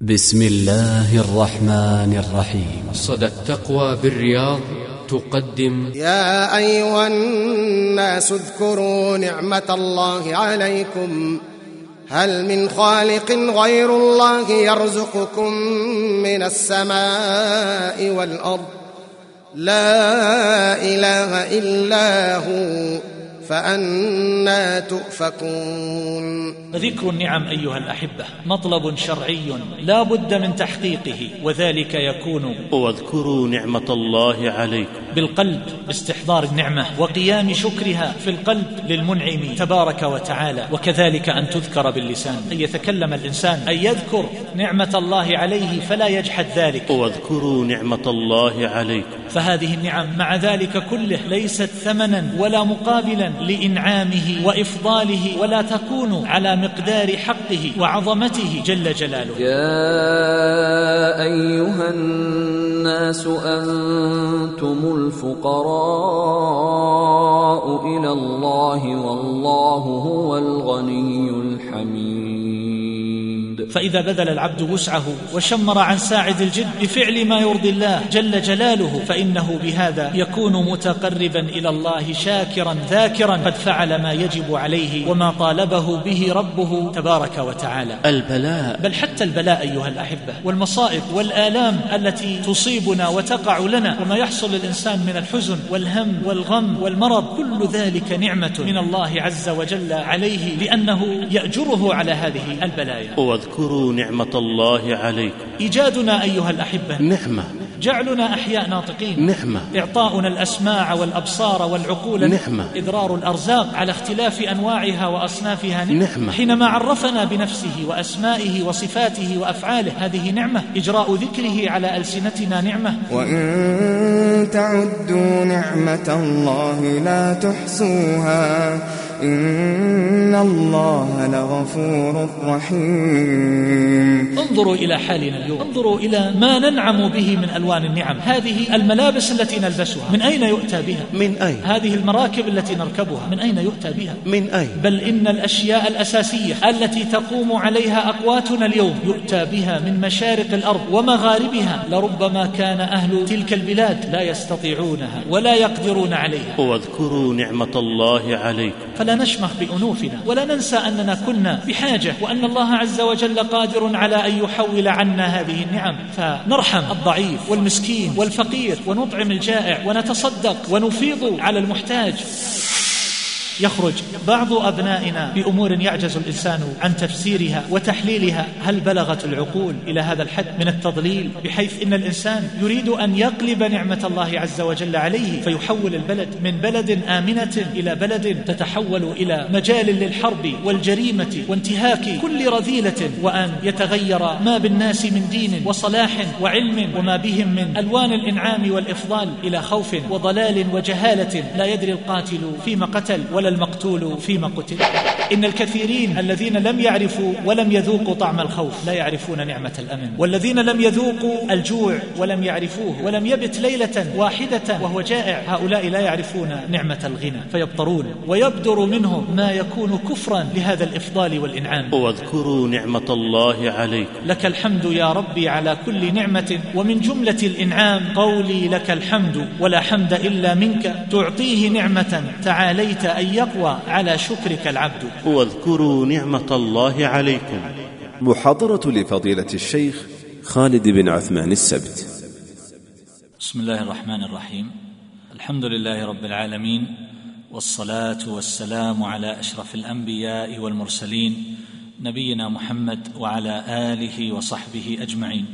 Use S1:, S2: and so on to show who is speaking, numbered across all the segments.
S1: بسم الله الرحمن الرحيم.
S2: صدى التقوى بالرياض تقدم.
S3: يا أيها الناس اذكروا نعمة الله عليكم. هل من خالق غير الله يرزقكم من السماء والأرض؟ لا إله إلا هو. فأنا تؤفكون.
S4: ذكر النعم أيها الأحبة مطلب شرعي لا بد من تحقيقه وذلك يكون
S5: واذكروا نعمة الله عليكم.
S4: بالقلب باستحضار النعمة وقيام شكرها في القلب للمنعم تبارك وتعالى وكذلك أن تذكر باللسان. أن يتكلم الإنسان أن يذكر نعمة الله عليه فلا يجحد ذلك.
S5: واذكروا نعمة الله عليكم.
S4: فهذه النعم مع ذلك كله ليست ثمنا ولا مقابلا لإنعامه وإفضاله ولا تكون على مقدار حقه وعظمته جل جلاله.
S6: يا أيها الناس أنتم الفقراء إلى الله والله هو الغني الحميد.
S4: فإذا بذل العبد وسعه وشمر عن ساعد الجد بفعل ما يرضي الله جل جلاله فإنه بهذا يكون متقربا إلى الله شاكرا ذاكرا قد فعل ما يجب عليه وما طالبه به ربه تبارك وتعالى.
S5: البلاء.
S4: بل حتى البلاء أيها الأحبة والمصائب والآلام التي تصيبنا وتقع لنا وما يحصل للإنسان من الحزن والهم والغم والمرض كل ذلك نعمة من الله عز وجل عليه لأنه يأجره على هذه البلايا.
S5: واذكروا نعمة الله عليكم.
S4: إيجادنا أيها الأحبة.
S5: نعمة.
S4: جعلنا أحياء ناطقين.
S5: نعمة.
S4: إعطاؤنا الأسماع والأبصار والعقول.
S5: نعمة.
S4: إدرار الأرزاق على اختلاف أنواعها وأصنافها.
S5: نعمة.
S4: حينما عرفنا بنفسه وأسمائه وصفاته وأفعاله هذه نعمة. إجراء ذكره على ألسنتنا نعمة.
S7: وإن تعدوا نعمة الله لا تحصوها. إن الله لغفور رحيم.
S4: انظروا إلى حالنا اليوم. انظروا إلى ما ننعم به من ألوان النعم. هذه الملابس التي نلبسها. من أين يؤتى بها؟
S5: من أين؟
S4: هذه المراكب التي نركبها. من أين يؤتى بها؟
S5: من أين؟
S4: بل إن الأشياء الأساسية التي تقوم عليها أقواتنا اليوم يؤتى بها من مشارق الأرض ومغاربها. لربما كان أهل تلك البلاد لا يستطيعونها ولا يقدرون عليها.
S5: واذكروا نعمة الله عليكم.
S4: فلا نشمخ بأنوفنا ولا ننسى أننا كنا بحاجة وأن الله عز وجل قادر على أن يحول عنا هذه النعم. فنرحم الضعيف والمسكين والفقير ونطعم الجائع ونتصدق ونفيض على المحتاج. يخرج. بعض أبنائنا بأمور يعجز الإنسان عن تفسيرها وتحليلها. هل بلغت العقول إلى هذا الحد من التضليل؟ بحيث إن الإنسان يريد أن يقلب نعمة الله عز وجل عليه فيحول البلد من بلد آمنة إلى بلد تتحول إلى مجال للحرب والجريمة وانتهاك كل رذيلة وأن يتغير ما بالناس من دين وصلاح وعلم وما بهم من ألوان الإنعام والإفضال إلى خوف وضلال وجهالة لا يدري القاتل فيما قتل ولا المقتول فيما قتل. إن الكثيرين الذين لم يعرفوا ولم يذوقوا طعم الخوف لا يعرفون نعمة الأمن. والذين لم يذوقوا الجوع ولم يعرفوه ولم يبت ليلة واحدة وهو جائع هؤلاء لا يعرفون نعمة الغنى فيبطرون ويبدر منهم ما يكون كفرا لهذا الإفضال والإنعام.
S5: واذكروا نعمة الله عليكم.
S4: لك الحمد يا ربي على كل نعمة ومن جملة الإنعام قولي لك الحمد ولا حمد إلا منك. تعطيه نعمة تعاليت أن يقوى على شكرك العبد.
S5: واذكروا نعمة الله عليكم.
S8: محاضرة لفضيلة الشيخ خالد بن عثمان السبت.
S4: بسم الله الرحمن الرحيم. الحمد لله رب العالمين والصلاة والسلام على أشرف الأنبياء والمرسلين نبينا محمد وعلى آله وصحبه أجمعين.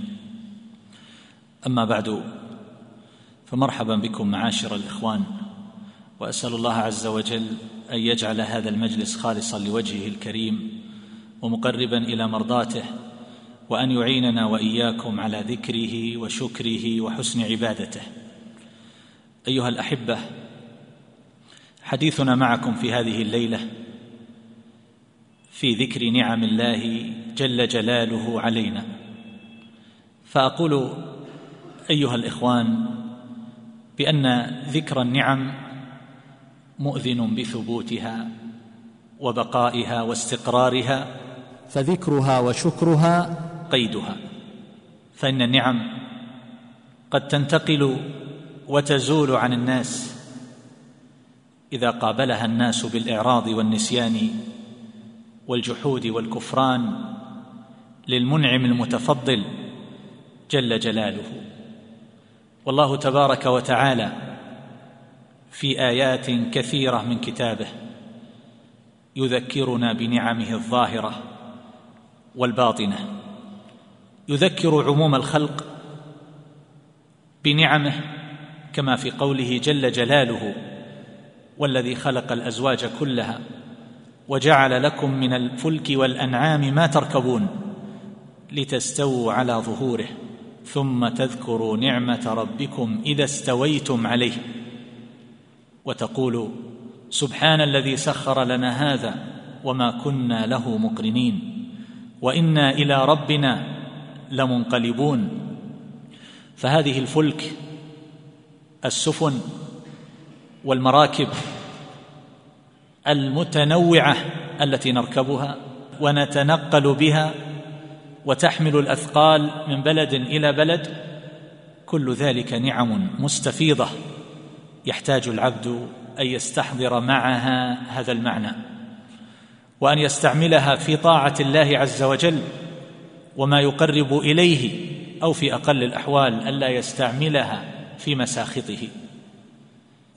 S4: أما بعد فمرحبا بكم معاشر الإخوان وأسأل الله عز وجل أن يجعل هذا المجلس خالصا لوجهه الكريم ومقربا إلى مرضاته وأن يعيننا وإياكم على ذكره وشكره وحسن عبادته. أيها الأحبة حديثنا معكم في هذه الليلة في ذكر نعم الله جل جلاله علينا. فأقول أيها الإخوان بأن ذكر النعم مؤذن بثبوتها وبقائها واستقرارها
S1: فذكرها وشكرها
S4: قيدها. فإن النعم قد تنتقل وتزول عن الناس إذا قابلها الناس بالإعراض والنسيان والجحود والكفران للمنعم المتفضل جل جلاله. والله تبارك وتعالى في آيات كثيرة من كتابه يذكرنا بنعمه الظاهرة والباطنة. يذكر عموم الخلق بنعمه كما في قوله جل جلاله والذي خلق الأزواج كلها وجعل لكم من الفلك والأنعام ما تركبون لتستووا على ظهوره ثم تذكروا نعمة ربكم إذا استويتم عليه. وتقولوا سبحان الذي سخر لنا هذا وما كنا له مقرنين وإنا إلى ربنا لمنقلبون. فهذه الفلك السفن والمراكب المتنوعة التي نركبها ونتنقل بها وتحمل الأثقال من بلد إلى بلد كل ذلك نعم مستفيضة. يحتاج العبد أن يستحضر معها هذا المعنى وأن يستعملها في طاعة الله عز وجل وما يقرب إليه أو في أقل الأحوال ألا يستعملها في مساخطه.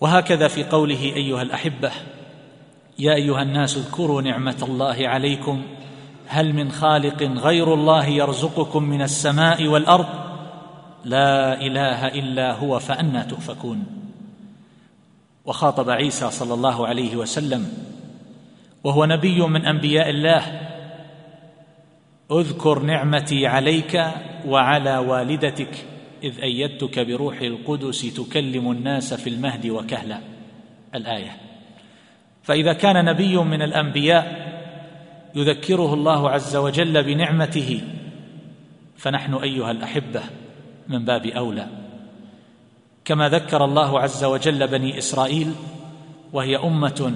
S4: وهكذا في قوله أيها الأحبة يا أيها الناس اذكروا نعمة الله عليكم هل من خالق غير الله يرزقكم من السماء والأرض؟ لا إله إلا هو فانى تؤفكون. وخاطب عيسى صلى الله عليه وسلم وهو نبي من أنبياء الله أذكر نعمتي عليك وعلى والدتك إذ أيدتك بروح القدس تكلم الناس في المهد وكهلا الآية. فإذا كان نبي من الأنبياء يذكره الله عز وجل بنعمته فنحن أيها الأحبة من باب أولى. كما ذكر الله عز وجل بني إسرائيل وهي أمة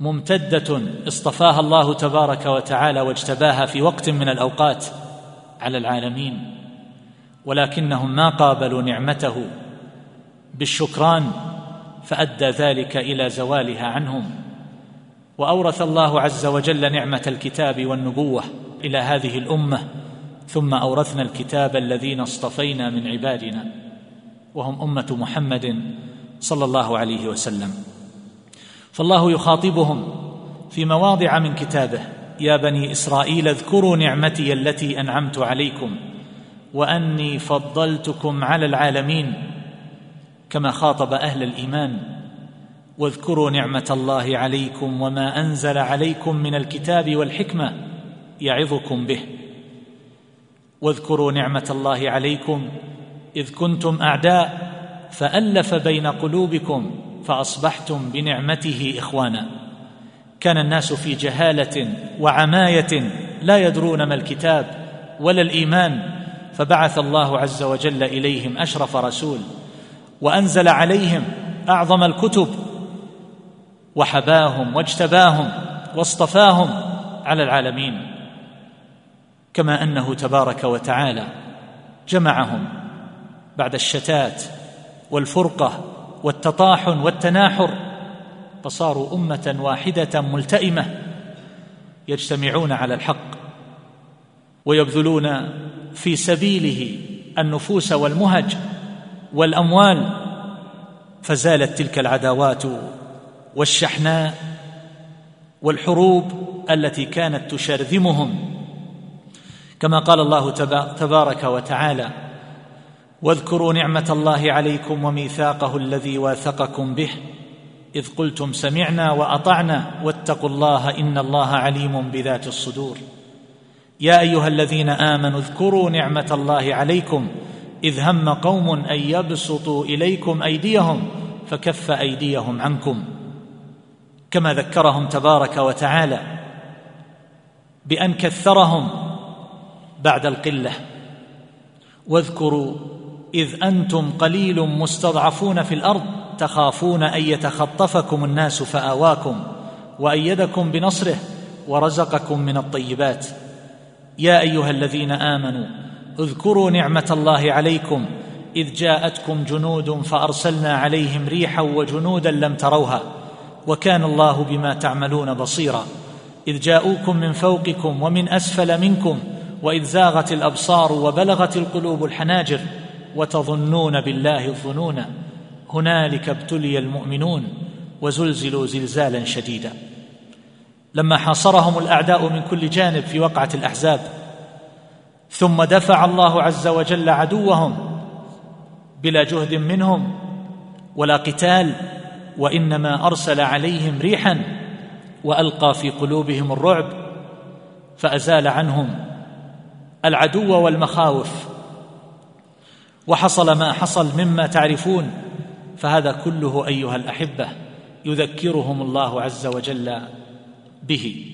S4: ممتدة اصطفاها الله تبارك وتعالى واجتباها في وقت من الأوقات على العالمين ولكنهم ما قابلوا نعمته بالشكران فأدى ذلك إلى زوالها عنهم. وأورث الله عز وجل نعمة الكتاب والنبوة إلى هذه الأمة ثم أورثنا الكتاب الذين اصطفينا من عبادنا. وهم أمة محمد صلى الله عليه وسلم. فالله يخاطبهم في مواضع من كتابه. يا بني إسرائيل اذكروا نعمتي التي أنعمت عليكم وأني فضلتكم على العالمين كما خاطب أهل الإيمان. واذكروا نعمة الله عليكم وما أنزل عليكم من الكتاب والحكمة يعظكم به. واذكروا نعمة الله عليكم إذ كنتم أعداء فألف بين قلوبكم فأصبحتم بنعمته إخوانا. كان الناس في جهالة وعماية لا يدرون ما الكتاب ولا الإيمان فبعث الله عز وجل إليهم أشرف رسول وأنزل عليهم أعظم الكتب وحباهم واجتباهم واصطفاهم على العالمين. كما أنه تبارك وتعالى جمعهم بعد الشتات والفرقة والتطاحن والتناحر فصاروا أمة واحدة ملتئمة يجتمعون على الحق ويبذلون في سبيله النفوس والمهج والأموال فزالت تلك العداوات والشحناء والحروب التي كانت تشرذمهم. كما قال الله تبارك وتعالى واذكروا نعمة الله عليكم وميثاقه الذي واثقكم به. إذ قلتم سمعنا وأطعنا واتقوا الله إن الله عليم بذات الصدور. يا أيها الذين آمنوا اذكروا نعمة الله عليكم. إذ هم قوم أن يبسطوا إليكم أيديهم فكف أيديهم عنكم. كما ذكرهم تبارك وتعالى بأن كثرهم بعد القلة. واذكروا إذ أنتم قليل مستضعفون في الأرض تخافون أن يتخطفكم الناس فآواكم وأيدكم بنصره ورزقكم من الطيبات. يا أيها الذين آمنوا اذكروا نعمة الله عليكم إذ جاءتكم جنود فأرسلنا عليهم ريحا وجنودا لم تروها وكان الله بما تعملون بصيرا. إذ جاءوكم من فوقكم ومن أسفل منكم وإذ زاغت الأبصار وبلغت القلوب الحناجر وتظنون بالله الظنون هنالك ابتلي المؤمنون وزلزلوا زلزالا شديدا. لما حاصرهم الأعداء من كل جانب في وقعة الأحزاب ثم دفع الله عز وجل عدوهم بلا جهد منهم ولا قتال وإنما أرسل عليهم ريحا وألقى في قلوبهم الرعب فأزال عنهم العدو والمخاوف. وحصل ما حصل مما تعرفون فهذا كله أيها الأحبة يذكرهم الله عز وجل به.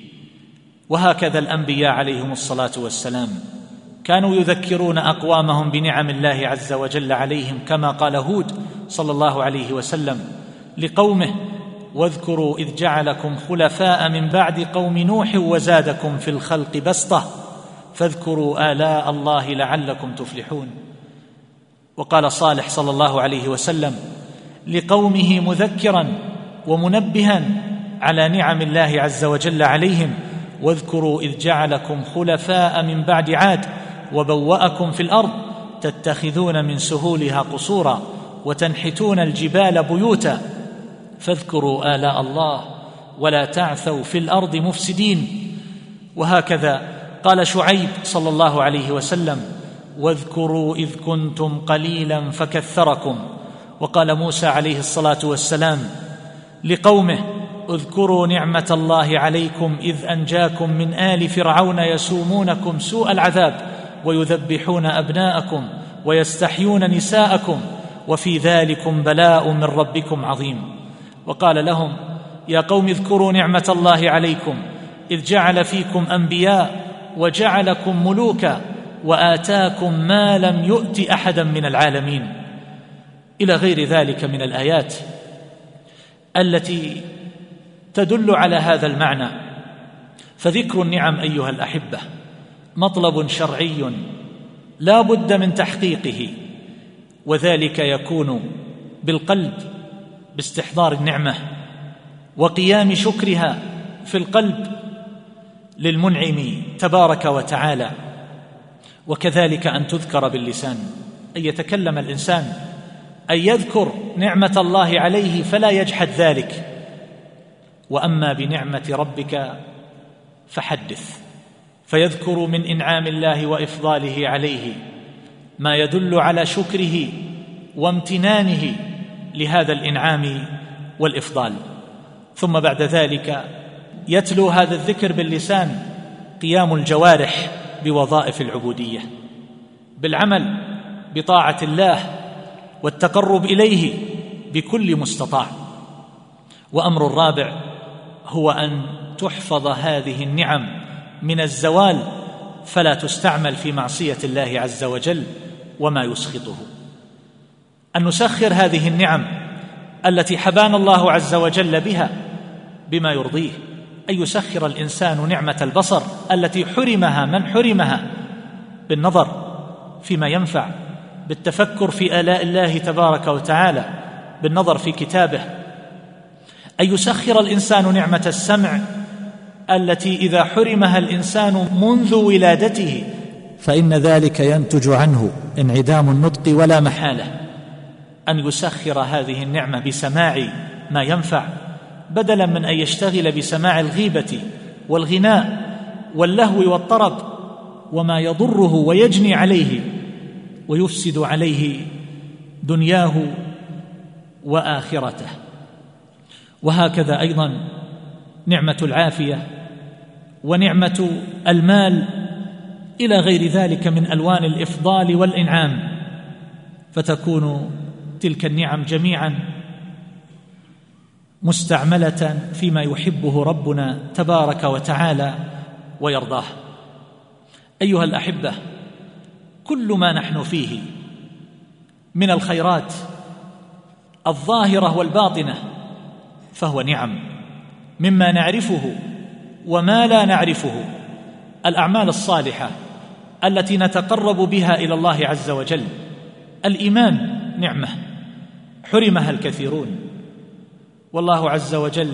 S4: وهكذا الأنبياء عليهم الصلاة والسلام كانوا يذكرون أقوامهم بنعم الله عز وجل عليهم كما قال هود صلى الله عليه وسلم لقومه واذكروا إذ جعلكم خلفاء من بعد قوم نوح وزادكم في الخلق بسطة فاذكروا آلاء الله لعلكم تفلحون. وقال صالح صلى الله عليه وسلم لقومه مذكرا ومنبها على نعم الله عز وجل عليهم واذكروا إذ جعلكم خلفاء من بعد عاد وبوأكم في الأرض تتخذون من سهولها قصورا وتنحتون الجبال بيوتا فاذكروا آلاء الله ولا تعثوا في الأرض مفسدين. وهكذا قال شعيب صلى الله عليه وسلم واذكروا إذ كنتم قليلا فكثركم. وقال موسى عليه الصلاة والسلام لقومه اذكروا نعمة الله عليكم إذ أنجاكم من آل فرعون يسومونكم سوء العذاب ويذبحون أبناءكم ويستحيون نساءكم وفي ذلكم بلاء من ربكم عظيم. وقال لهم يا قوم اذكروا نعمة الله عليكم إذ جعل فيكم أنبياء وجعلكم ملوكا وآتاكم ما لم يؤت أحدا من العالمين. إلى غير ذلك من الآيات التي تدل على هذا المعنى. فذكر النعم أيها الأحبة مطلب شرعي لا بد من تحقيقه وذلك يكون بالقلب باستحضار النعمة وقيام شكرها في القلب للمنعم تبارك وتعالى. وكذلك أن تذكر باللسان أن يتكلم الإنسان أن يذكر نعمة الله عليه فلا يجحد ذلك. وأما بنعمة ربك فحدث فيذكر من إنعام الله وإفضاله عليه ما يدل على شكره وامتنانه لهذا الإنعام والإفضال. ثم بعد ذلك يتلو هذا الذكر باللسان قيام الجوارح. بوظائف العبودية بالعمل بطاعة الله والتقرب إليه بكل مستطاع. وأمر الرابع هو أن تحفظ هذه النعم من الزوال فلا تستعمل في معصية الله عز وجل وما يسخطه. أن نسخر هذه النعم التي حبانا الله عز وجل بها بما يرضيه. أن يسخر الإنسان نعمة البصر التي حرمها من حرمها بالنظر فيما ينفع بالتفكر في آلاء الله تبارك وتعالى بالنظر في كتابه. أن يسخر الإنسان نعمة السمع التي إذا حرمها الإنسان منذ ولادته فإن ذلك ينتج عنه انعدام النطق ولا محالة. أن يسخر هذه النعمة بسماع ما ينفع بدلا من أن يشتغل بسماع الغيبة والغناء واللهو والطرب وما يضره ويجني عليه ويفسد عليه دنياه وآخرته. وهكذا أيضا نعمة العافية ونعمة المال إلى غير ذلك من ألوان الإفضال والإنعام. فتكون تلك النعم جميعا مستعملة فيما يحبه ربنا تبارك وتعالى ويرضاه. أيها الأحبة كل ما نحن فيه من الخيرات الظاهرة والباطنة فهو نعم. مما نعرفه وما لا نعرفه الأعمال الصالحة التي نتقرب بها إلى الله عز وجل الإيمان نعمة حرمها الكثيرون. والله عز وجل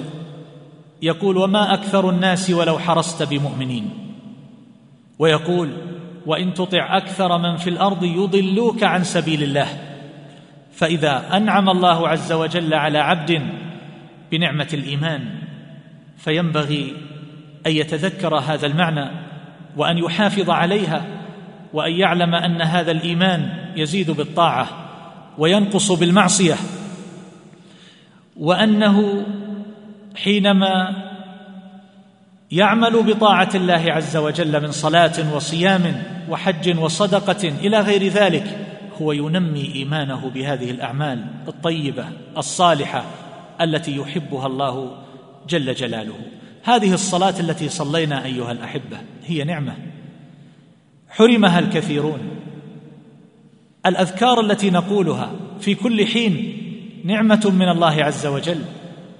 S4: يقول وما أكثر الناس ولو حرصت بمؤمنين. ويقول وإن تطع أكثر من في الأرض يضلوك عن سبيل الله. فإذا أنعم الله عز وجل على عبد بنعمة الإيمان فينبغي أن يتذكر هذا المعنى وأن يحافظ عليها وأن يعلم أن هذا الإيمان يزيد بالطاعة وينقص بالمعصية. وأنه حينما يعمل بطاعة الله عز وجل من صلاة وصيام وحج وصدقة إلى غير ذلك هو ينمي إيمانه بهذه الأعمال الطيبة الصالحة التي يحبها الله جل جلاله. هذه الصلاة التي صلينا أيها الأحبة هي نعمة. حرمها الكثيرون. الأذكار التي نقولها في كل حين نعمة من الله عز وجل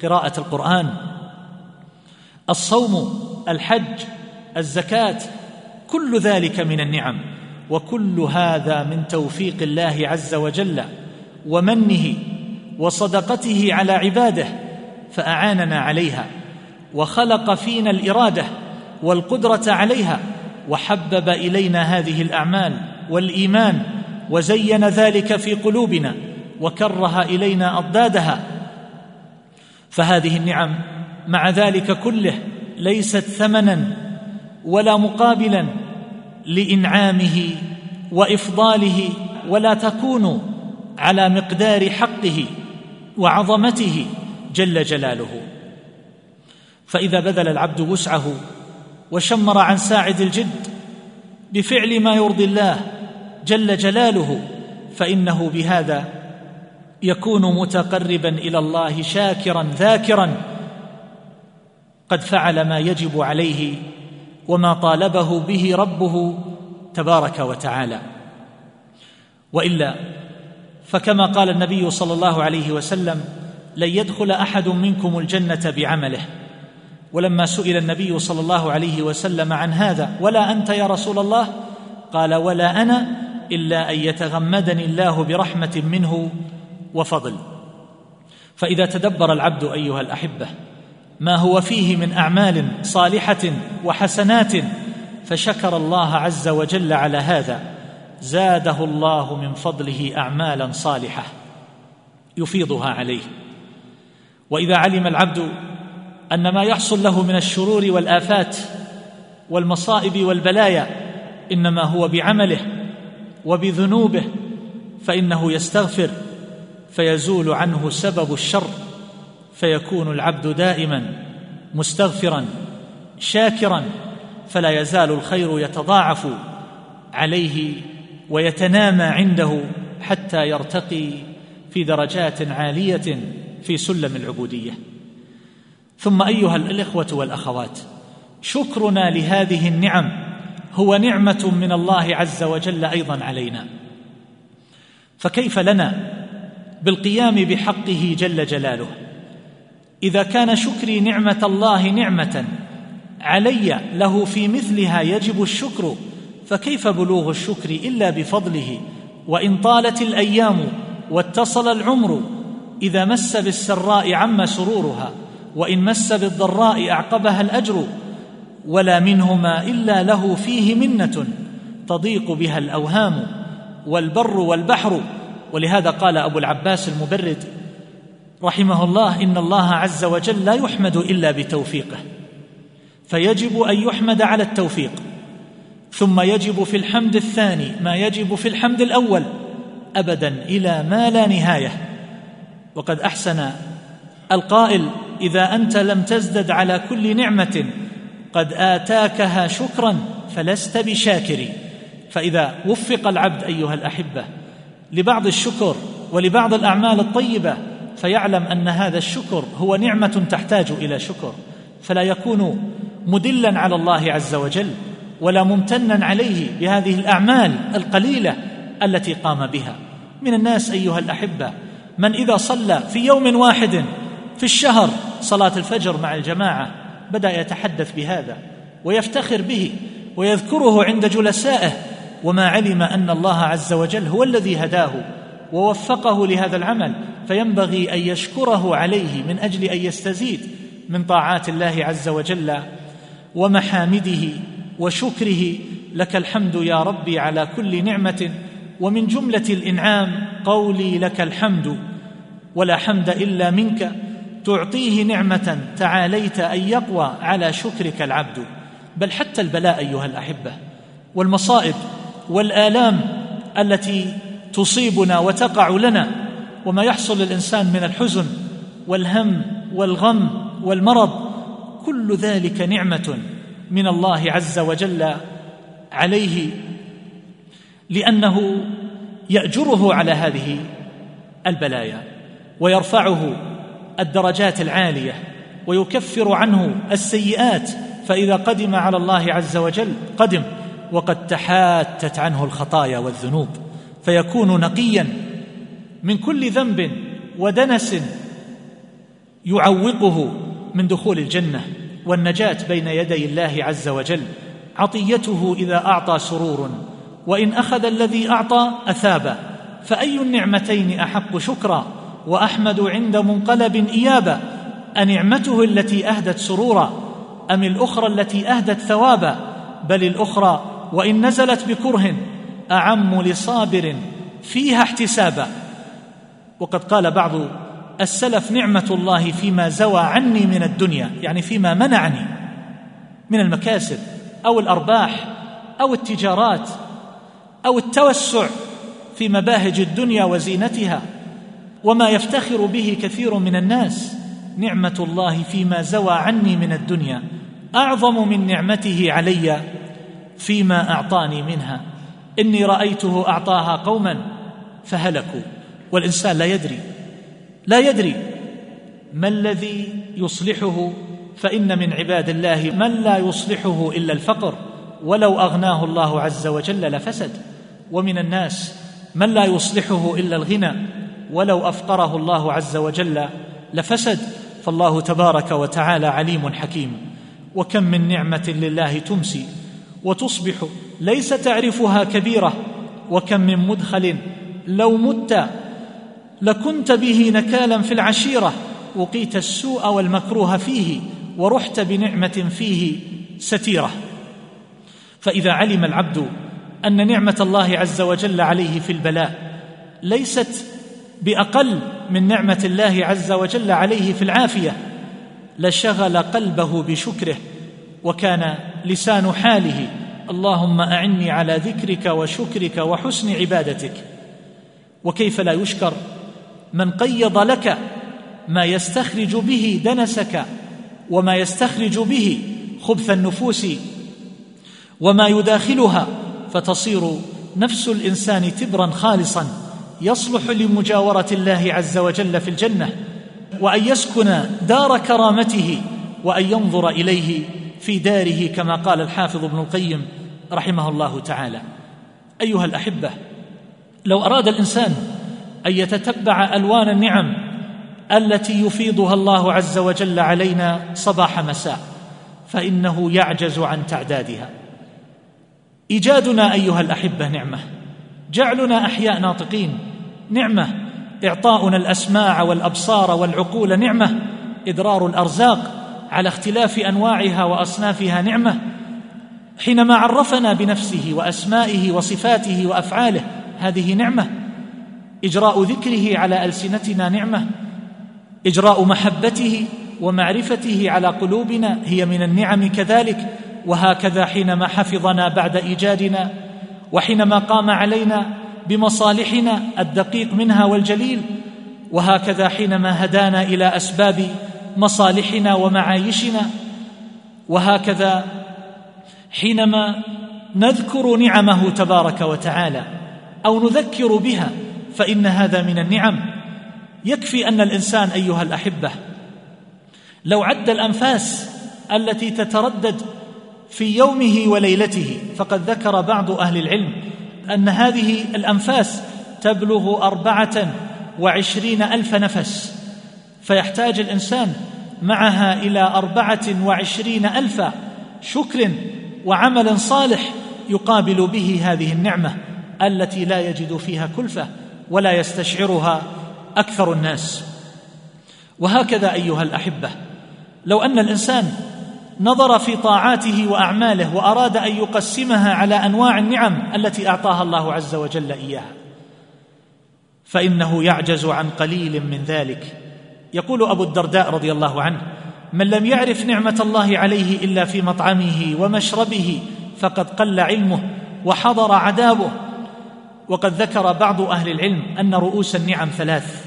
S4: قراءة القرآن. الصوم الحج الزكاة كل ذلك من النعم وكل هذا من توفيق الله عز وجل ومنه وصدقته على عباده فأعاننا عليها وخلق فينا الإرادة والقدرة عليها وحبب إلينا هذه الأعمال والإيمان وزين ذلك في قلوبنا وكره إلينا أضدادها. فهذه النعم مع ذلك كله ليست ثمنا ولا مقابلا لإنعامه وإفضاله ولا تكون على مقدار حقه وعظمته جل جلاله. فإذا بذل العبد وسعه وشمر عن ساعد الجد بفعل ما يرضي الله جل جلاله فإنه بهذا يكون متقربا إلى الله شاكرا ذاكرا. قد فعل ما يجب عليه وما طالبه به ربه تبارك وتعالى. وإلا فكما قال النبي صلى الله عليه وسلم لن يدخل أحد منكم الجنة بعمله. ولما سئل النبي صلى الله عليه وسلم عن هذا ولا أنت يا رسول الله؟ قال ولا أنا إلا أن يتغمدني الله برحمة منه وفضل. فإذا تدبر العبد أيها الأحبة ما هو فيه من أعمال صالحة وحسنات فشكر الله عز وجل على هذا زاده الله من فضله أعمالا صالحة يفيضها عليه. وإذا علم العبد أن ما يحصل له من الشرور والآفات والمصائب والبلايا إنما هو بعمله وبذنوبه فإنه يستغفر فيزول عنه سبب الشر فيكون العبد دائما مستغفرا شاكرا فلا يزال الخير يتضاعف عليه ويتنامى عنده حتى يرتقي في درجات عالية في سلم العبودية. ثم أيها الإخوة والأخوات شكرنا لهذه النعم هو نعمة من الله عز وجل أيضا علينا. فكيف لنا بالقيام بحقه جل جلاله. إذا كان شكري نعمة الله نعمة علي له في مثلها يجب الشكر فكيف بلوغ الشكر إلا بفضله؟ وإن طالت الأيام واتصل العمر إذا مس بالسراء عم سرورها وإن مس بالضراء أعقبها الأجر ولا منهما إلا له فيه منة تضيق بها الأوهام والبر والبحر ولهذا قال أبو العباس المبرد رحمه الله إن الله عز وجل لا يحمد إلا بتوفيقه فيجب أن يحمد على التوفيق ثم يجب في الحمد الثاني ما يجب في الحمد الأول ابدا إلى ما لا نهاية وقد أحسن القائل إذا أنت لم تزدد على كل نعمة قد آتاكها شكرا فلست بشاكر فإذا وفق العبد أيها الأحبة لبعض الشكر ولبعض الأعمال الطيبة فيعلم أن هذا الشكر هو نعمة تحتاج إلى شكر. فلا يكون مدلا على الله عز وجل ولا ممتنا عليه بهذه الأعمال القليلة التي قام بها. من الناس أيها الأحبة من إذا صلى في يوم واحد في الشهر صلاة الفجر مع الجماعة بدأ يتحدث بهذا ويفتخر به ويذكره عند جلسائه وما علم أن الله عز وجل هو الذي هداه ووفقه لهذا العمل فينبغي أن يشكره عليه من أجل أن يستزيد من طاعات الله عز وجل ومحامده وشكره. لك الحمد يا ربي على كل نعمة ومن جملة الإنعام قولي لك الحمد ولا حمد إلا منك. تعطيه نعمة تعاليت أن يقوى على شكرك العبد. بل حتى البلاء أيها الأحبة والمصائب والآلام التي تصيبنا وتقع لنا وما يحصل للإنسان من الحزن والهم والغم والمرض كل ذلك نعمة من الله عز وجل عليه لأنه يأجره على هذه البلايا ويرفعه الدرجات العالية ويكفر عنه السيئات فإذا قدم على الله عز وجل قدم وقد تحاتت عنه الخطايا والذنوب فيكون نقيا من كل ذنب ودنس يعوقه من دخول الجنة والنجاة بين يدي الله عز وجل. عطيته إذا أعطى سرور وإن أخذ الذي أعطى اثابا فأي النعمتين أحق شكرا؟ وأحمد عند منقلب إيابا. أنعمته التي أهدت سرورا؟ أم الأخرى التي أهدت ثوابا؟ بل الأخرى وإن نزلت بكره أعم لصابر فيها احتسابا. وقد قال بعض السلف نعمة الله فيما زوى عني من الدنيا يعني فيما منعني من المكاسب أو الأرباح أو التجارات أو التوسع في مباهج الدنيا وزينتها. وما يفتخر به كثير من الناس نعمة الله فيما زوى عني من الدنيا. أعظم من نعمته علي فيما أعطاني منها. إني رأيته أعطاها قوما فهلكوا والإنسان لا يدري. لا يدري ما الذي يصلحه فإن من عباد الله من لا يصلحه إلا الفقر. ولو أغناه الله عز وجل لفسد. ومن الناس من لا يصلحه إلا الغنى. ولو أفقره الله عز وجل لفسد. فالله تبارك وتعالى عليم حكيم. وكم من نعمة لله تمسي. وتصبح ليس تعرفها كبيرة. وكم من مدخل لو مت لكنت به نكالا في العشيرة. وقيت السوء والمكروه فيه ورحت بنعمة فيه ستيرة. فإذا علم العبد أن نعمة الله عز وجل عليه في البلاء ليست بأقل من نعمة الله عز وجل عليه في العافية لشغل قلبه بشكره. وكان لسان حاله اللهم أعني على ذكرك وشكرك وحسن عبادتك. وكيف لا يشكر؟ من قيض لك ما يستخرج به دنسك وما يستخرج به خبث النفوس وما يداخلها فتصير نفس الإنسان تبرا خالصا يصلح لمجاورة الله عز وجل في الجنة وأن يسكن دار كرامته وأن ينظر إليه في داره كما قال الحافظ ابن القيم رحمه الله تعالى. أيها الأحبة لو أراد الإنسان أن يتتبع ألوان النعم التي يفيضها الله عز وجل علينا صباح مساء فإنه يعجز عن تعدادها. إيجادنا أيها الأحبة نعمة جعلنا أحياء ناطقين نعمة إعطاؤنا الأسماع والأبصار والعقول نعمة إدرار الأرزاق على اختلاف أنواعها وأصنافها نعمة حينما عرفنا بنفسه وأسمائه وصفاته وأفعاله هذه نعمة. إجراء ذكره على ألسنتنا نعمة. إجراء محبته ومعرفته على قلوبنا هي من النعم كذلك. وهكذا حينما حفظنا بعد إيجادنا وحينما قام علينا بمصالحنا الدقيق منها والجليل وهكذا حينما هدانا إلى أسباب مصالحنا ومعايشنا. وهكذا حينما نذكر نعمه تبارك وتعالى أو نذكر بها فإن هذا من النعم. يكفي أن الإنسان أيها الأحبة لو عد الأنفاس التي تتردد في يومه وليلته فقد ذكر بعض أهل العلم أن هذه الأنفاس تبلغ أربعة وعشرين ألف نفس. فيحتاج الإنسان معها إلى أربعة وعشرين ألف شكر وعمل صالح يقابل به هذه النعمة التي لا يجد فيها كلفة ولا يستشعرها أكثر الناس. وهكذا أيها الأحبة لو أن الإنسان نظر في طاعاته وأعماله وأراد أن يقسمها على أنواع النعم التي أعطاها الله عز وجل إياها فإنه يعجز عن قليل من ذلك. يقول أبو الدرداء رضي الله عنه من لم يعرف نعمة الله عليه إلا في مطعمه ومشربه فقد قل علمه وحضر عذابه وقد ذكر بعض أهل العلم أن رؤوس النعم ثلاث.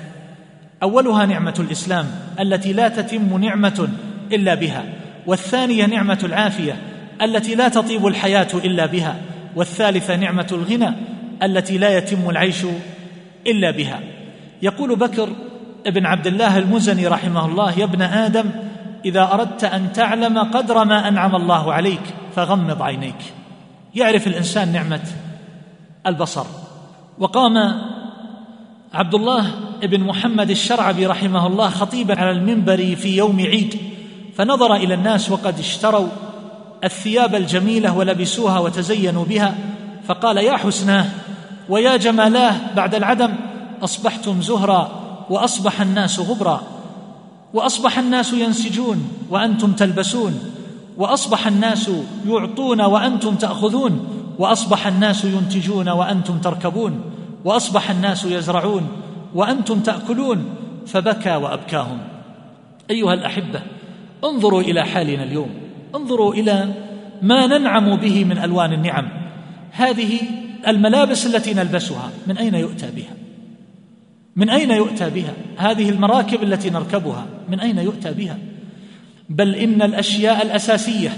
S4: أولها نعمة الإسلام التي لا تتم نعمة إلا بها. والثانية نعمة العافية التي لا تطيب الحياة إلا بها. والثالثة نعمة الغنى التي لا يتم العيش إلا بها. يقول بكر ابن عبد الله المزني رحمه الله يا ابن آدم إذا أردت أن تعلم قدر ما أنعم الله عليك فغمض عينيك. يعرف الإنسان نعمة البصر. وقام عبد الله بن محمد الشرعبي رحمه الله خطيبا على المنبر في يوم عيد فنظر إلى الناس وقد اشتروا الثياب الجميلة ولبسوها وتزينوا بها فقال يا حسناه ويا جمالاه بعد العدم أصبحتم زهرا وأصبح الناس غبرا وأصبح الناس ينسجون وأنتم تلبسون وأصبح الناس يعطون وأنتم تأخذون وأصبح الناس ينتجون وأنتم تركبون وأصبح الناس يزرعون وأنتم تأكلون فبكى وأبكاهم. أيها الأحبة انظروا إلى حالنا اليوم انظروا إلى ما ننعم به من ألوان النعم. هذه الملابس التي نلبسها من أين يؤتى بها؟ من أين يؤتى بها؟ هذه المراكب التي نركبها من أين يؤتى بها؟ بل إن الأشياء الأساسية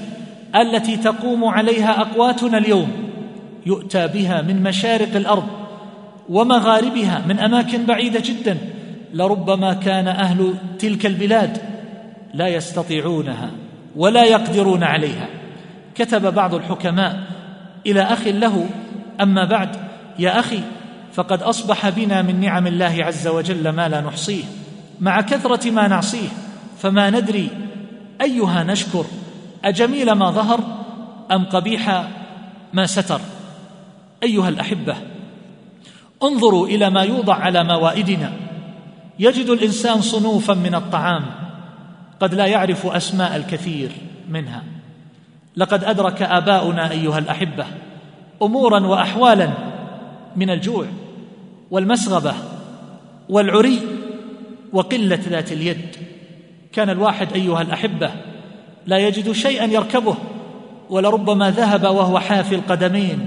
S4: التي تقوم عليها أقواتنا اليوم يؤتى بها من مشارق الأرض ومغاربها من أماكن بعيدة جدا لربما كان أهل تلك البلاد لا يستطيعونها ولا يقدرون عليها. كتب بعض الحكماء إلى أخ له أما بعد يا أخي فقد أصبح بنا من نعم الله عز وجل ما لا نحصيه مع كثرة ما نعصيه فما ندري أيها نشكر أجميل ما ظهر أم قبيح ما ستر. أيها الأحبة انظروا إلى ما يوضع على موائدنا. يجد الإنسان صنوفا من الطعام قد لا يعرف أسماء الكثير منها. لقد أدرك آباؤنا أيها الأحبة امورا واحوالا من الجوع والمسغبة والعري وقلة ذات اليد. كان الواحد أيها الأحبة لا يجد شيئا يركبه ولربما ذهب وهو حافي القدمين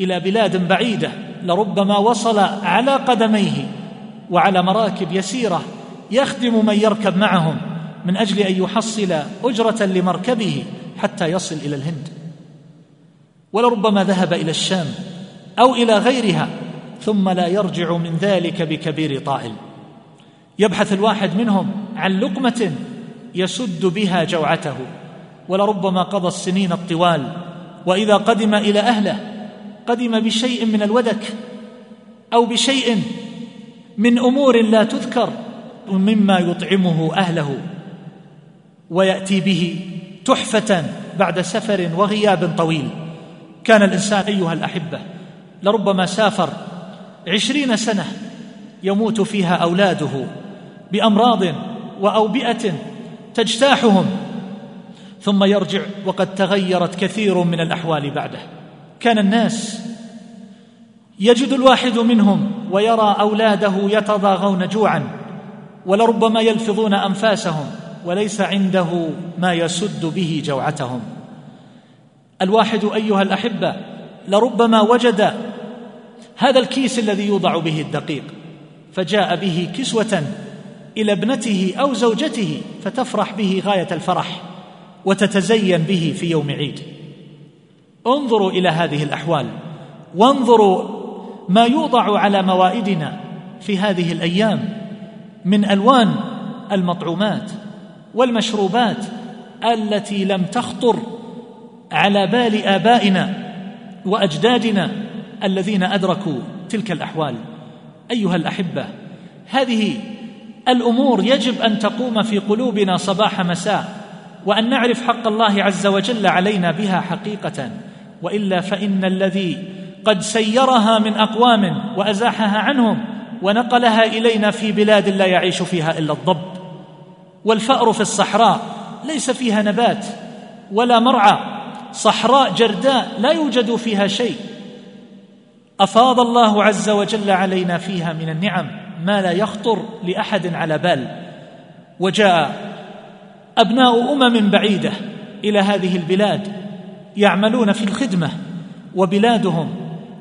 S4: إلى بلاد بعيدة لربما وصل على قدميه وعلى مراكب يسيرة يخدم من يركب معهم من أجل أن يحصل أجرة لمركبه حتى يصل إلى الهند. ولربما ذهب إلى الشام أو إلى غيرها ثم لا يرجع من ذلك بكبير طائل. يبحث الواحد منهم عن لقمة يسد بها جوعته ولربما قضى السنين الطوال وإذا قدم إلى أهله قدم بشيء من الودك أو بشيء من أمور لا تذكر مما يطعمه أهله ويأتي به تحفة بعد سفر وغياب طويل. كان الإنسان أيها الأحبة لربما سافر عشرين سنة يموت فيها أولاده بأمراض واوبئه تجتاحهم ثم يرجع وقد تغيرت كثير من الأحوال بعده. كان الناس يجد الواحد منهم ويرى أولاده يتضاغون جوعا ولربما يلفظون أنفاسهم وليس عنده ما يسد به جوعتهم. الواحد أيها الأحبة لربما وجد هذا الكيس الذي يوضع به الدقيق فجاء به كسوة إلى ابنته أو زوجته فتفرح به غاية الفرح وتتزين به في يوم عيد. انظروا إلى هذه الأحوال وانظروا ما يوضع على موائدنا في هذه الأيام من ألوان المطعومات والمشروبات التي لم تخطر على بال آبائنا وأجدادنا الذين أدركوا تلك الأحوال. أيها الأحبة هذه الأمور يجب أن تقوم في قلوبنا صباح مساء وأن نعرف حق الله عز وجل علينا بها حقيقة. وإلا فإن الذي قد سيرها من أقوام وأزاحها عنهم ونقلها إلينا في بلاد لا يعيش فيها إلا الضب. والفأر في الصحراء ليس فيها نبات ولا مرعى صحراء جرداء لا يوجد فيها شيء. أفاض الله عز وجل علينا فيها من النعم ما لا يخطر لأحد على بال. وجاء أبناء أمم بعيدة إلى هذه البلاد يعملون في الخدمة وبلادهم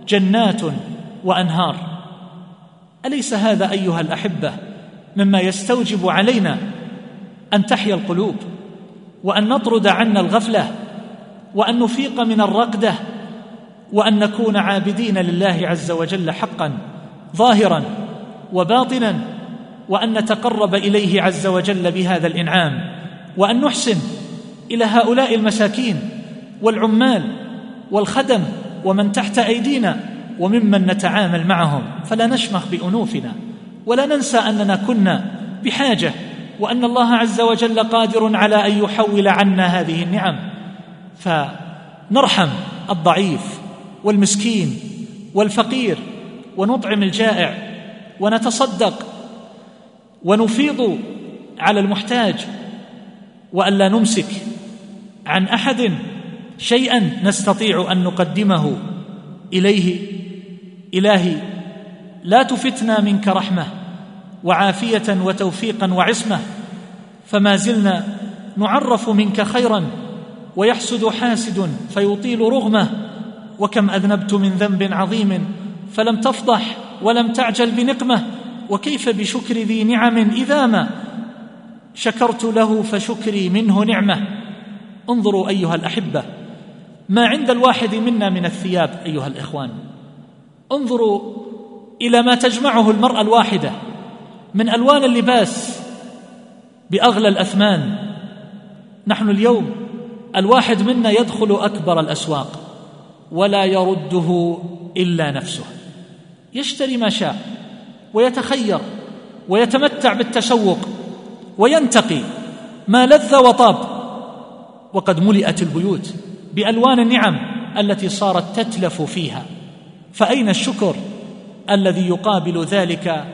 S4: جنات وأنهار. أليس هذا أيها الأحبة مما يستوجب علينا أن تحيا القلوب وأن نطرد عنا الغفلة وأن نفيق من الرقده وأن نكون عابدين لله عز وجل حقا ظاهرا وباطنا وأن نتقرب إليه عز وجل بهذا الإنعام وأن نحسن إلى هؤلاء المساكين والعمال والخدم ومن تحت أيدينا وممن نتعامل معهم. فلا نشمخ بأنوفنا ولا ننسى أننا كنا بحاجة وأن الله عز وجل قادر على أن يحول عنا هذه النعم. فنرحم الضعيف والمسكين والفقير ونطعم الجائع ونتصدق ونفيض على المحتاج والا نمسك عن أحد شيئا نستطيع أن نقدمه إليه. إلهي لا تفتنا منك رحمة وعافية وتوفيقا وعصمة فما زلنا نعرف منك خيرا ويحسد حاسد فيطيل رغمة. وكم أذنبت من ذنب عظيم فلم تفضح ولم تعجل بنقمة وكيف بشكر ذي نعم إذا ما؟ شكرت له فشكري منه نعمة. انظروا أيها الأحبة ما عند الواحد منا من الثياب أيها الإخوان. انظروا إلى ما تجمعه المرأة الواحدة من ألوان اللباس بأغلى الأثمان. نحن اليوم الواحد منا يدخل أكبر الأسواق. ولا يرده إلا نفسه. يشتري ما شاء ويتخير ويتمتع بالتسوق وينتقي ما لذ وطاب. وقد ملئت البيوت بألوان النعم التي صارت تتلف فيها. فأين الشكر الذي يقابل ذلك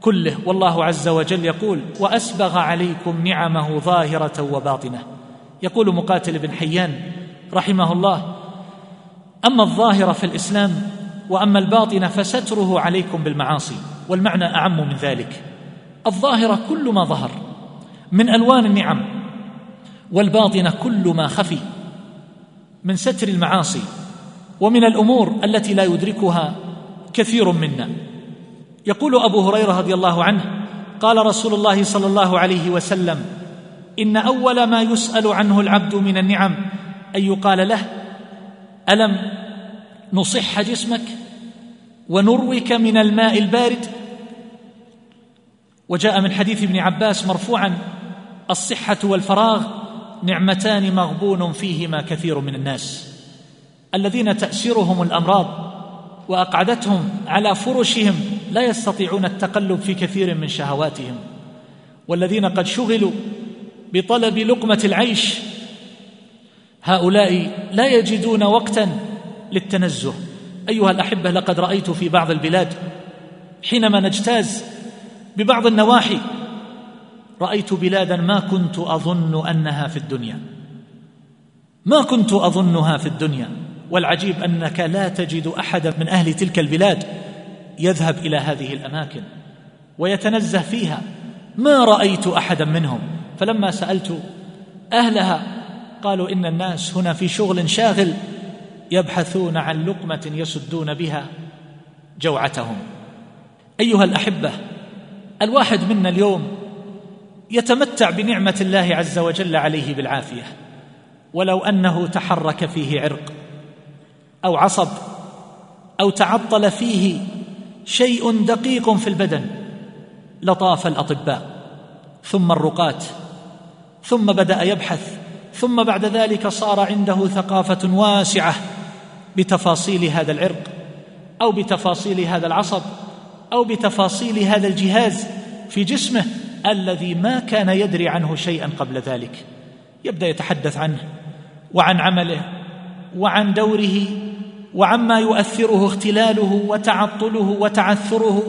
S4: كله؟ والله عز وجل يقول وأسبغ عليكم نعمه ظاهرة وباطنة. يقول مقاتل بن حيان رحمه الله أما الظاهر في الإسلام وأما الباطن فستره عليكم بالمعاصي والمعنى أعم من ذلك. الظاهر كل ما ظهر من ألوان النعم والباطن كل ما خفي من ستر المعاصي ومن الأمور التي لا يدركها كثير منا. يقول أبو هريرة رضي الله عنه قال رسول الله صلى الله عليه وسلم إن أول ما يسأل عنه العبد من النعم أن يقال له ألم نصح جسمك ونروك من الماء البارد؟ وجاء من حديث ابن عباس مرفوعا الصحة والفراغ نعمتان مغبون فيهما كثير من الناس. الذين تأسرهم الأمراض وأقعدتهم على فرشهم لا يستطيعون التقلب في كثير من شهواتهم. والذين قد شغلوا بطلب لقمة العيش هؤلاء لا يجدون وقتا للتنزه. أيها الأحبة لقد رأيت في بعض البلاد حينما نجتاز ببعض النواحي رأيت بلادا ما كنت أظن أنها في الدنيا. ما كنت أظنها في الدنيا. والعجيب أنك لا تجد أحدا من أهل تلك البلاد يذهب إلى هذه الأماكن ويتنزه فيها. ما رأيت أحدا منهم. فلما سألت أهلها قالوا إن الناس هنا في شغل شاغل يبحثون عن لقمة يسدون بها جوعتهم. أيها الأحبة الواحد منا اليوم يتمتع بنعمة الله عز وجل عليه بالعافية ولو أنه تحرك فيه عرق أو عصب أو تعطل فيه شيء دقيق في البدن لطاف الأطباء ثم الرقاة ثم بدأ يبحث ثم بعد ذلك صار عنده ثقافة واسعة بتفاصيل هذا العرق أو بتفاصيل هذا العصب أو بتفاصيل هذا الجهاز في جسمه الذي ما كان يدري عنه شيئا قبل ذلك. يبدأ يتحدث عنه وعن عمله وعن دوره وعما يؤثره اختلاله وتعطله وتعثره.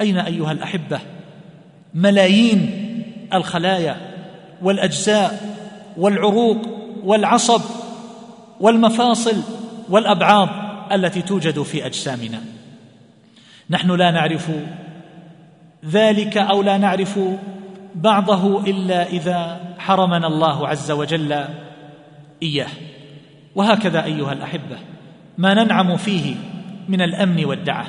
S4: أين أيها الأحبة؟ ملايين الخلايا والأجزاء والعروق والعصب والمفاصل والابعاض التي توجد في أجسامنا. نحن لا نعرف ذلك أو لا نعرف بعضه إلا إذا حرمنا الله عز وجل إياه. وهكذا أيها الأحبة ما ننعم فيه من الأمن والدعة.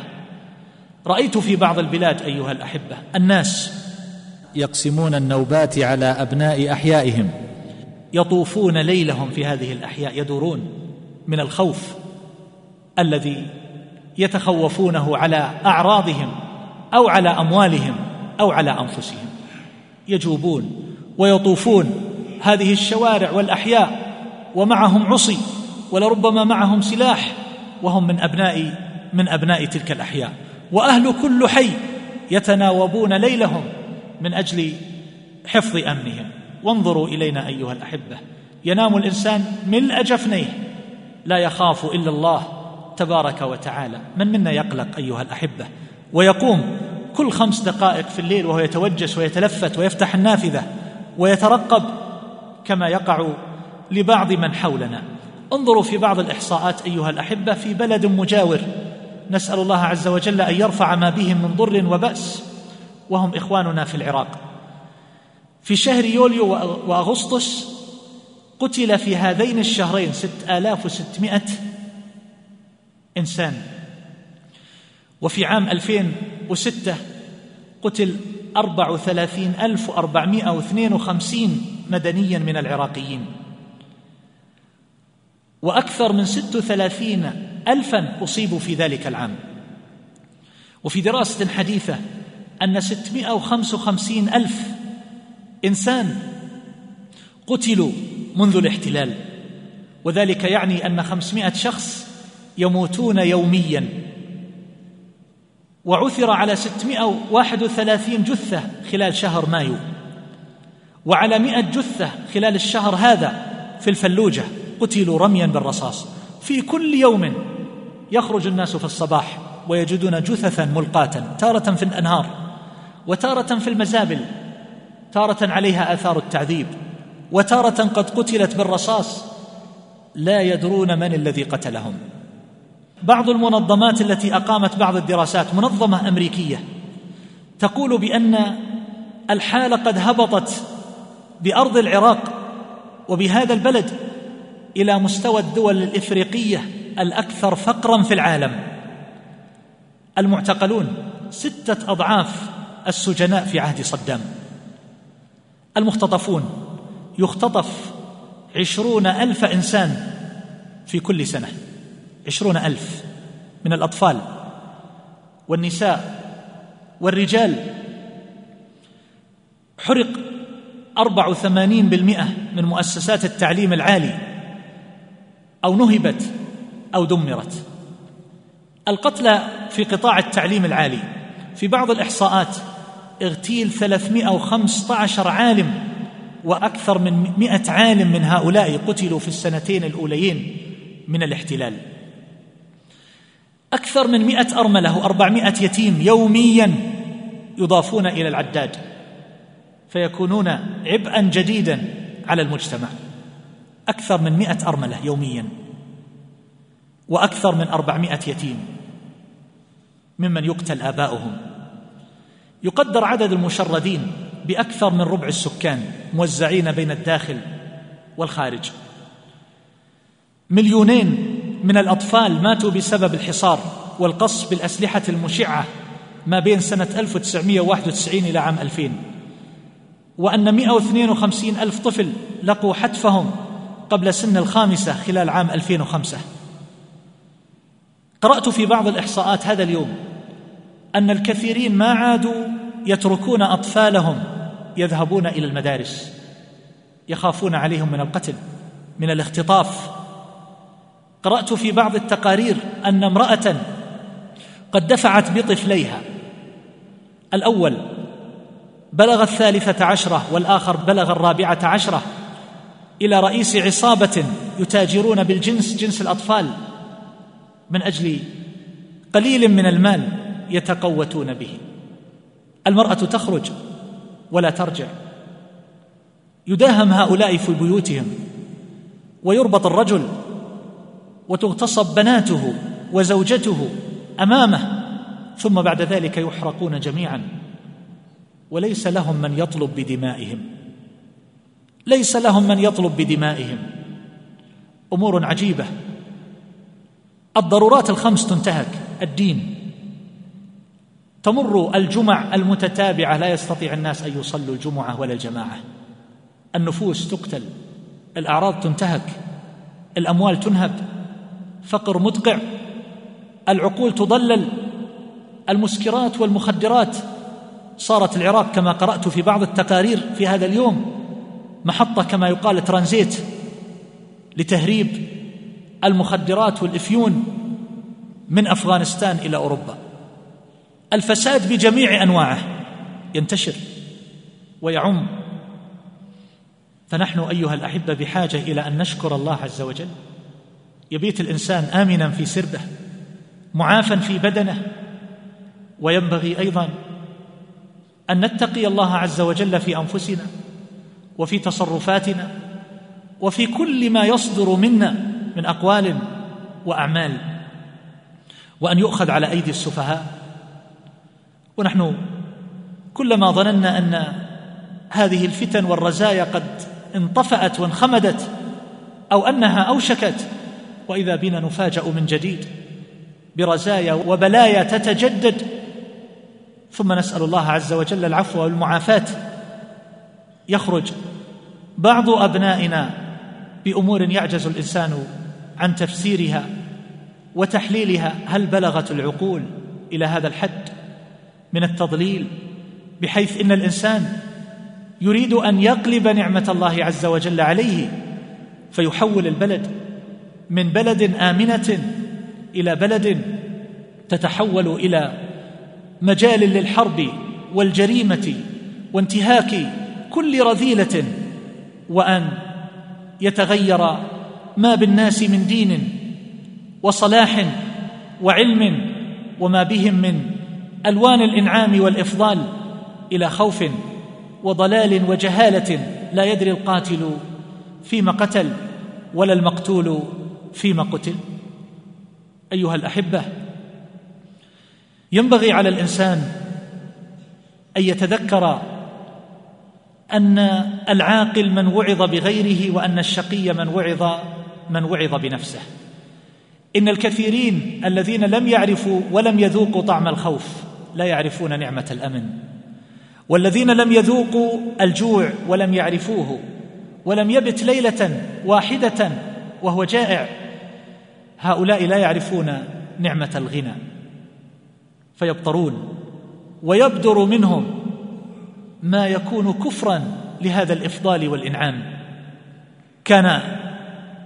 S4: رأيت في بعض البلاد أيها الأحبة الناس يقسمون النوبات على أبناء أحيائهم. يطوفون ليلهم في هذه الأحياء يدورون من الخوف الذي يتخوفونه على أعراضهم أو على أموالهم أو على أنفسهم. يجوبون ويطوفون هذه الشوارع والأحياء ومعهم عصي ولربما معهم سلاح وهم من أبناء من أبناء تلك الأحياء. وأهل كل حي يتناوبون ليلهم من أجل حفظ أمنهم. وانظروا إلينا أيها الأحبة. ينام الإنسان ملء جفنيه لا يخاف إلا الله تبارك وتعالى. من منا يقلق أيها الأحبة؟ ويقوم كل خمس دقائق في الليل وهو يتوجس ويتلفت ويفتح النافذة ويترقب كما يقع لبعض من حولنا. انظروا في بعض الإحصاءات أيها الأحبة في بلد مجاور. نسأل الله عز وجل أن يرفع ما بهم من ضر وبأس. وهم إخواننا في العراق. في شهر يوليو وأغسطس قتل في هذين الشهرين ستة آلاف وستمائة إنسان. وفي عام 2006 قتل أربع وثلاثين ألف وأربعمائة واثنين وخمسين مدنيا من العراقيين. وأكثر من ست وثلاثين ألفا أصيبوا في ذلك العام. وفي دراسة حديثة أن ستمائة وخمس وخمسين ألف إنسان قتلوا منذ الاحتلال. وذلك يعني أن خمسمائة شخص يموتون يوميا. وعثر على ستمائة واحد وثلاثين جثة خلال شهر مايو. وعلى مئة جثة خلال الشهر هذا في الفلوجة قتلوا رميا بالرصاص. في كل يوم يخرج الناس في الصباح ويجدون جثثا ملقاة تارة في الأنهار. وتارة في المزابل تارة عليها آثار التعذيب وتارة قد قتلت بالرصاص لا يدرون من الذي قتلهم. بعض المنظمات التي أقامت بعض الدراسات منظمة أمريكية تقول بأن الحاله قد هبطت بأرض العراق وبهذا البلد إلى مستوى الدول الإفريقية الأكثر فقرا في العالم. المعتقلون ستة أضعاف السجناء في عهد صدام. المختطفون يختطف عشرون ألف إنسان في كل سنة. عشرون ألف من الأطفال والنساء والرجال. حرق أربع وثمانين بالمئة من مؤسسات التعليم العالي أو نهبت أو دمرت. القتلى في قطاع التعليم العالي في بعض الإحصاءات اغتيل 315 عالم وأكثر من مئة عالم من هؤلاء قتلوا في السنتين الأوليين من الاحتلال. أكثر من مئة أرملة وأربعمائة يتيم يوميا يضافون إلى العداد فيكونون عبئا جديدا على المجتمع. أكثر من مئة أرملة يوميا وأكثر من أربعمائة يتيم ممن يقتل آباؤهم. يقدر عدد المشردين بأكثر من ربع السكان موزعين بين الداخل والخارج. مليونين من الأطفال ماتوا بسبب الحصار والقصف بالأسلحة المشعة ما بين سنة 1991 إلى عام 2000 وأن 152 ألف طفل لقوا حتفهم قبل سن الخامسة خلال عام 2005 قرأت في بعض الإحصاءات هذا اليوم أن الكثيرين ما عادوا يتركون أطفالهم يذهبون إلى المدارس يخافون عليهم من القتل من الاختطاف. قرأت في بعض التقارير أن امرأة قد دفعت بطفليها. الأول بلغ الثالثة عشرة والآخر بلغ الرابعة عشرة إلى رئيس عصابة يتاجرون بالجنس جنس الأطفال من أجل قليل من المال. يتقوتون به. المرأة تخرج ولا ترجع. يداهم هؤلاء في بيوتهم ويربط الرجل وتغتصب بناته وزوجته أمامه ثم بعد ذلك يحرقون جميعا. وليس لهم من يطلب بدمائهم. ليس لهم من يطلب بدمائهم. أمور عجيبة. الضرورات الخمس تنتهك. الدين. تمر الجمع المتتابعة لا يستطيع الناس أن يصلوا الجمعة ولا الجماعة. النفوس تقتل الأعراض تنتهك الأموال تنهب فقر مدقع العقول تضلل المسكرات والمخدرات. صارت العراق كما قرأت في بعض التقارير في هذا اليوم محطة كما يقال ترانزيت لتهريب المخدرات والإفيون من أفغانستان إلى أوروبا. الفساد بجميع أنواعه. ينتشر ويعم. فنحن أيها الأحبة بحاجة إلى أن نشكر الله عز وجل. يبيت الإنسان امنا في سربه معافى في بدنه وينبغي أيضا أن نتقي الله عز وجل في أنفسنا وفي تصرفاتنا وفي كل ما يصدر منا من أقوال وأعمال. وأن يؤخذ على أيدي السفهاء ونحن كلما ظننا أن هذه الفتن والرزايا قد انطفأت وانخمدت أو أنها أوشكت وإذا بنا نفاجأ من جديد برزايا وبلايا تتجدد ثم نسأل الله عز وجل العفو والمعافاة. يخرج بعض أبنائنا بأمور يعجز الإنسان عن تفسيرها وتحليلها هل بلغت العقول إلى هذا الحد؟ من التضليل بحيث إن الإنسان يريد أن يقلب نعمة الله عز وجل عليه فيحول البلد من بلد آمنة إلى بلد تتحول إلى مجال للحرب والجريمة وانتهاك كل رذيلة وأن يتغير ما بالناس من دين وصلاح وعلم وما بهم من ألوان الإنعام والإفضال إلى خوف وضلال وجهالة لا يدري القاتل فيما قتل ولا المقتول فيما قتل. أيها الأحبة ينبغي على الإنسان أن يتذكر أن العاقل من وعظ بغيره وأن الشقي من وعظ من وعظ بنفسه. إن الكثيرين الذين لم يعرفوا ولم يذوقوا طعم الخوف لا يعرفون نعمة الأمن. والذين لم يذوقوا الجوع ولم يعرفوه ولم يبت ليلة واحدة وهو جائع هؤلاء لا يعرفون نعمة الغنى. فيبطرون ويبدر منهم ما يكون كفرا لهذا الإفضال والإنعام. كان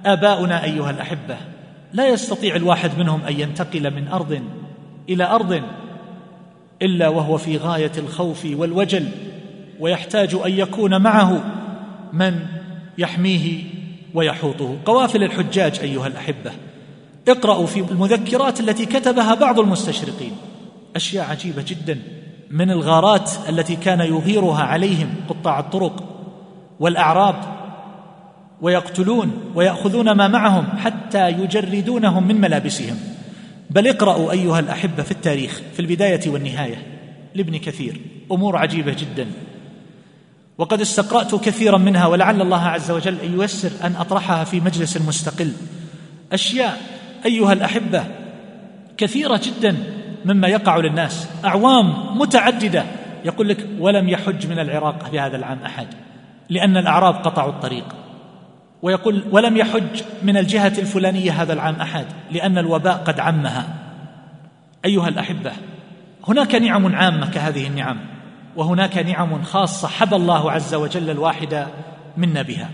S4: آباؤنا أيها الأحبة لا يستطيع الواحد منهم أن ينتقل من أرض إلى أرض إلا وهو في غاية الخوف والوجل ويحتاج أن يكون معه من يحميه ويحوطه. قوافل الحجاج أيها الأحبة اقرأوا في المذكرات التي كتبها بعض المستشرقين. أشياء عجيبة جدا من الغارات التي كان يغيرها عليهم قطاع الطرق والأعراب ويقتلون ويأخذون ما معهم حتى يجردونهم من ملابسهم. بل اقرأوا أيها الأحبة في التاريخ في البداية والنهاية لابن كثير أمور عجيبة جدا. وقد استقرأت كثيرا منها ولعل الله عز وجل أن ييسر أن أطرحها في مجلس مستقل. أشياء أيها الأحبة كثيرة جدا مما يقع للناس أعوام متعددة. يقول لك ولم يحج من العراق في هذا العام أحد لأن الأعراب قطعوا الطريق. ويقول ولم يحج من الجهة الفلانية هذا العام أحد لأن الوباء قد عمها. أيها الأحبة هناك نعم عامة كهذه النعم وهناك نعم خاصة حبى الله عز وجل الواحد منا بها.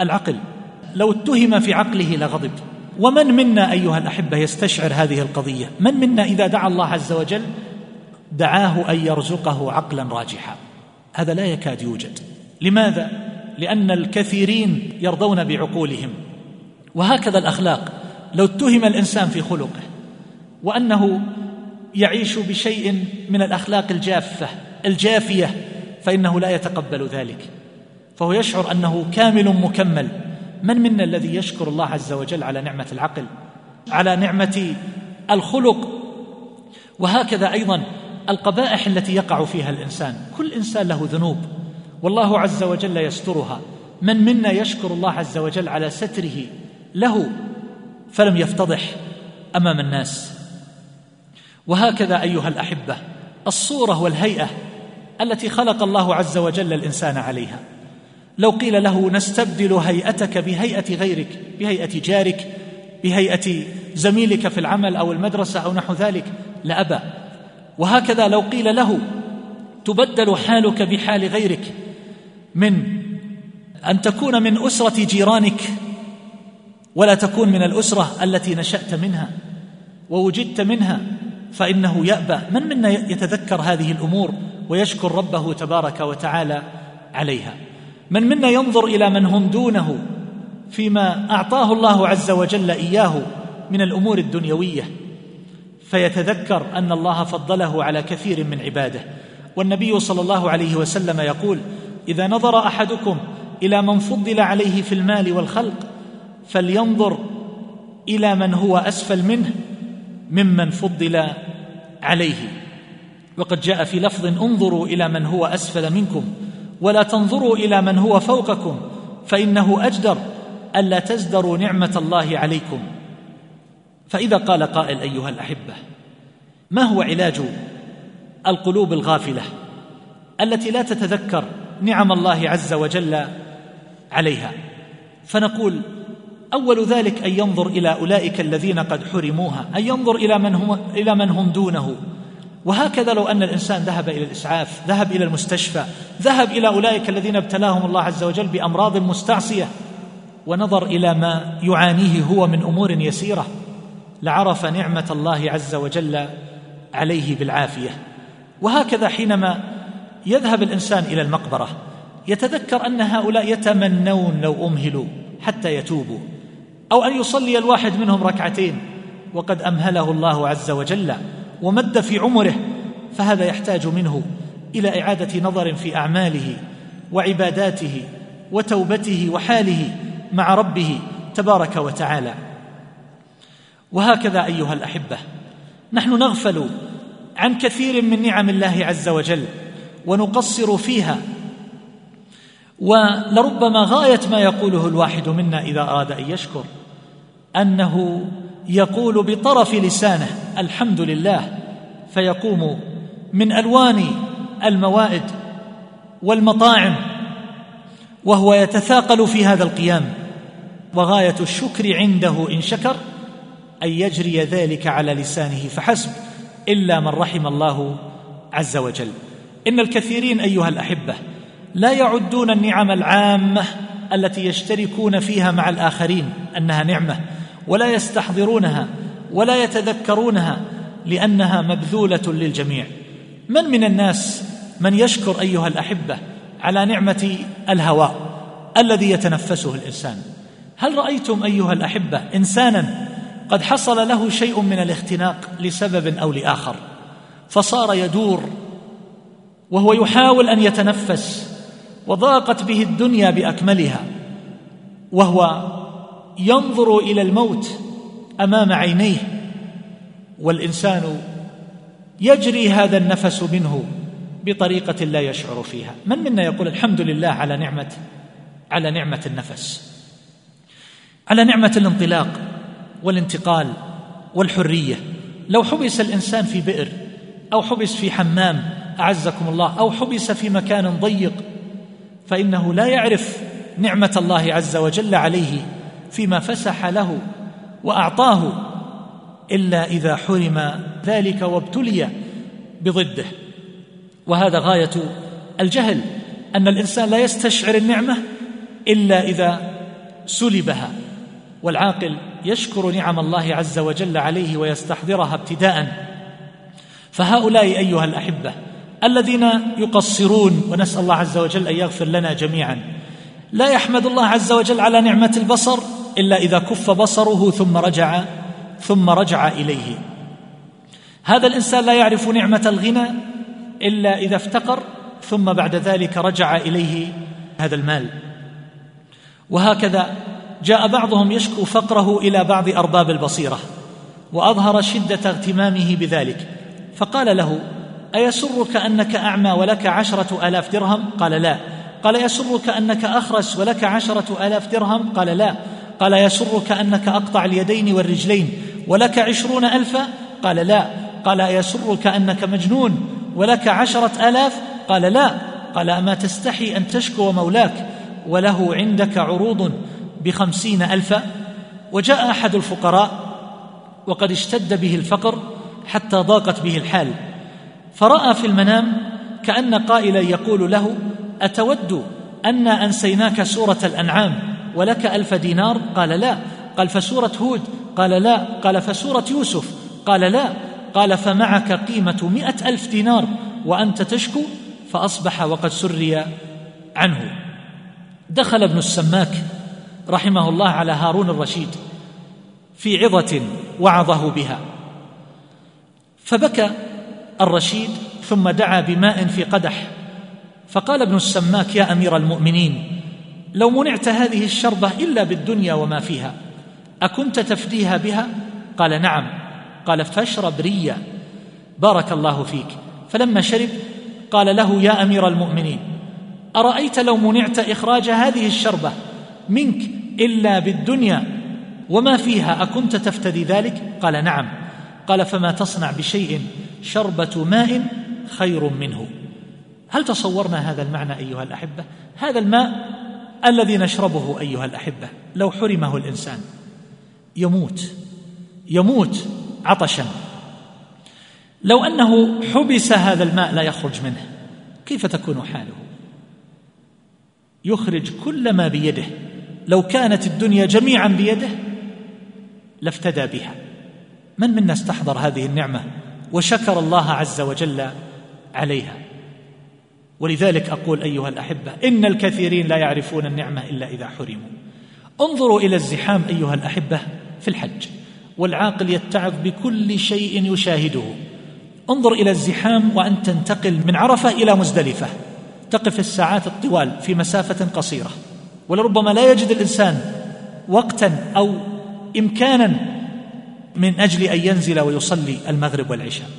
S4: العقل لو اتهم في عقله لغضب. ومن منا أيها الأحبة يستشعر هذه القضية؟ من منا إذا دعا الله عز وجل دعاه أن يرزقه عقلا راجحا؟ هذا لا يكاد يوجد. لماذا؟ لأن الكثيرين يرضون بعقولهم. وهكذا الأخلاق. لو اتهم الإنسان في خلقه وأنه يعيش بشيء من الأخلاق الجافة الجافية فإنه لا يتقبل ذلك. فهو يشعر أنه كامل مكمل. من منا الذي يشكر الله عز وجل على نعمة العقل على نعمة الخلق؟ وهكذا أيضا القبائح التي يقع فيها الإنسان. كل إنسان له ذنوب. والله عز وجل يسترها. من منا يشكر الله عز وجل على ستره له فلم يفتضح أمام الناس. وهكذا أيها الأحبة الصورة والهيئة التي خلق الله عز وجل الإنسان عليها. لو قيل له نستبدل هيئتك بهيئة غيرك بهيئة جارك بهيئة زميلك في العمل أو المدرسة أو نحو ذلك لأبى. وهكذا لو قيل له تبدل حالك بحال غيرك من أن تكون من أسرة جيرانك ولا تكون من الأسرة التي نشأت منها ووجدت منها فإنه يأبى. من منا يتذكر هذه الأمور ويشكر ربه تبارك وتعالى عليها؟ من منا ينظر إلى من هم دونه فيما أعطاه الله عز وجل إياه من الأمور الدنيوية فيتذكر أن الله فضله على كثير من عباده. والنبي صلى الله عليه وسلم يقول إذا نظر أحدكم إلى من فضل عليه في المال والخلق فلينظر إلى من هو أسفل منه ممن فضل عليه. وقد جاء في لفظ انظروا إلى من هو أسفل منكم ولا تنظروا إلى من هو فوقكم فإنه أجدر ألا تزدروا نعمة الله عليكم. فإذا قال قائل أيها الأحبة ما هو علاج القلوب الغافلة التي لا تتذكر نعم الله عز وجل عليها. فنقول أول ذلك أن ينظر إلى أولئك الذين قد حرموها أن ينظر إلى من هم إلى من هم دونه. وهكذا لو أن الإنسان ذهب إلى الإسعاف ذهب إلى المستشفى ذهب إلى أولئك الذين ابتلاهم الله عز وجل بأمراض مستعصية ونظر إلى ما يعانيه هو من أمور يسيرة لعرف نعمة الله عز وجل عليه بالعافية. وهكذا حينما يذهب الإنسان إلى المقبرة يتذكر أن هؤلاء يتمنون لو أمهلوا حتى يتوبوا أو أن يصلي الواحد منهم ركعتين وقد أمهله الله عز وجل ومد في عمره فهذا يحتاج منه إلى إعادة نظر في أعماله وعباداته وتوبته وحاله مع ربه تبارك وتعالى. وهكذا أيها الأحبة نحن نغفل عن كثير من نعم الله عز وجل. ونقصر فيها. ولربما غاية ما يقوله الواحد منا إذا أراد أن يشكر أنه يقول بطرف لسانه الحمد لله فيقوم من ألوان الموائد والمطاعم وهو يتثاقل في هذا القيام. وغاية الشكر عنده إن شكر أن يجري ذلك على لسانه فحسب إلا من رحم الله عز وجل. إن الكثيرين أيها الأحبة لا يعدون النعم العامة التي يشتركون فيها مع الآخرين أنها نعمة ولا يستحضرونها ولا يتذكرونها لأنها مبذولة للجميع. من من الناس من يشكر أيها الأحبة على نعمة الهواء الذي يتنفسه الإنسان؟ هل رأيتم أيها الأحبة إنسانا قد حصل له شيء من الاختناق لسبب أو لآخر فصار يدور وهو يحاول أن يتنفس وضاقت به الدنيا بأكملها وهو ينظر إلى الموت أمام عينيه والإنسان يجري هذا النفس منه بطريقة لا يشعر فيها. من منا يقول الحمد لله على نعمة على نعمة النفس على نعمة الانطلاق والانتقال والحرية. لو حبس الإنسان في بئر أو حبس في حمام اعزكم الله أو حبس في مكان ضيق فإنه لا يعرف نعمة الله عز وجل عليه فيما فسح له وأعطاه إلا إذا حرم ذلك وابتلي بضده. وهذا غاية الجهل أن الإنسان لا يستشعر النعمة إلا إذا سلبها والعاقل يشكر نعم الله عز وجل عليه ويستحضرها ابتداء. فهؤلاء أيها الأحبة الذين يقصرون ونسأل الله عز وجل أن يغفر لنا جميعا. لا يحمد الله عز وجل على نعمة البصر إلا إذا كف بصره ثم رجع ثم رجع إليه. هذا الإنسان لا يعرف نعمة الغنى إلا إذا افتقر ثم بعد ذلك رجع إليه هذا المال. وهكذا جاء بعضهم يشكو فقره إلى بعض أرباب البصيرة وأظهر شدة اغتمامه بذلك. فقال له أيسرك أنك أعمى ولك عشرة آلاف درهم؟ قال لا. قال يسرك أنك أخرس ولك عشرة آلاف درهم؟ قال لا. قال يسرك أنك أقطع اليدين والرجلين ولك عشرون الفا قال لا. قال يسرك أنك مجنون ولك عشرة آلاف؟ قال لا. قال أما تستحي أن تشكو مولاك وله عندك عروض بخمسين الفا وجاء أحد الفقراء وقد اشتد به الفقر حتى ضاقت به الحال. فرأى في المنام كأن قائلا يقول له أتود انا أنسيناك سورة الأنعام ولك ألف دينار؟ قال لا. قال فسورة هود؟ قال لا. قال فسورة يوسف؟ قال لا. قال فمعك قيمة مائه ألف دينار وأنت تشكو؟ فأصبح وقد سري عنه. دخل ابن السماك رحمه الله على هارون الرشيد في عظة وعظه بها. فبكى الرشيد ثم دعا بماء في قدح. فقال ابن السماك يا أمير المؤمنين لو منعت هذه الشربة إلا بالدنيا وما فيها أكنت تفديها بها قال نعم. قال فاشرب ريا. بارك الله فيك. فلما شرب قال له يا أمير المؤمنين أرأيت لو منعت إخراج هذه الشربة منك إلا بالدنيا وما فيها أكنت تفتدي ذلك قال نعم. قال فما تصنع بشيء شربة ماء خير منه. هل تصورنا هذا المعنى أيها الأحبة؟ هذا الماء الذي نشربه أيها الأحبة. لو حرمه الإنسان. يموت. يموت عطشا. لو أنه حبس هذا الماء لا يخرج منه كيف تكون حاله؟ يخرج كل ما بيده. لو كانت الدنيا جميعا بيده لافتدى بها. من منا استحضر هذه النعمة؟ وشكر الله عز وجل عليها. ولذلك أقول أيها الأحبة إن الكثيرين لا يعرفون النعمه إلا إذا حرموا. انظروا إلى الزحام أيها الأحبة في الحج والعاقل يتعظ بكل شيء يشاهده. انظر إلى الزحام وأن تنتقل من عرفة إلى مزدلفة. تقف الساعات الطوال في مسافة قصيرة ولربما لا يجد الإنسان وقتا أو إمكانا من أجل أن ينزل ويصلي المغرب والعشاء.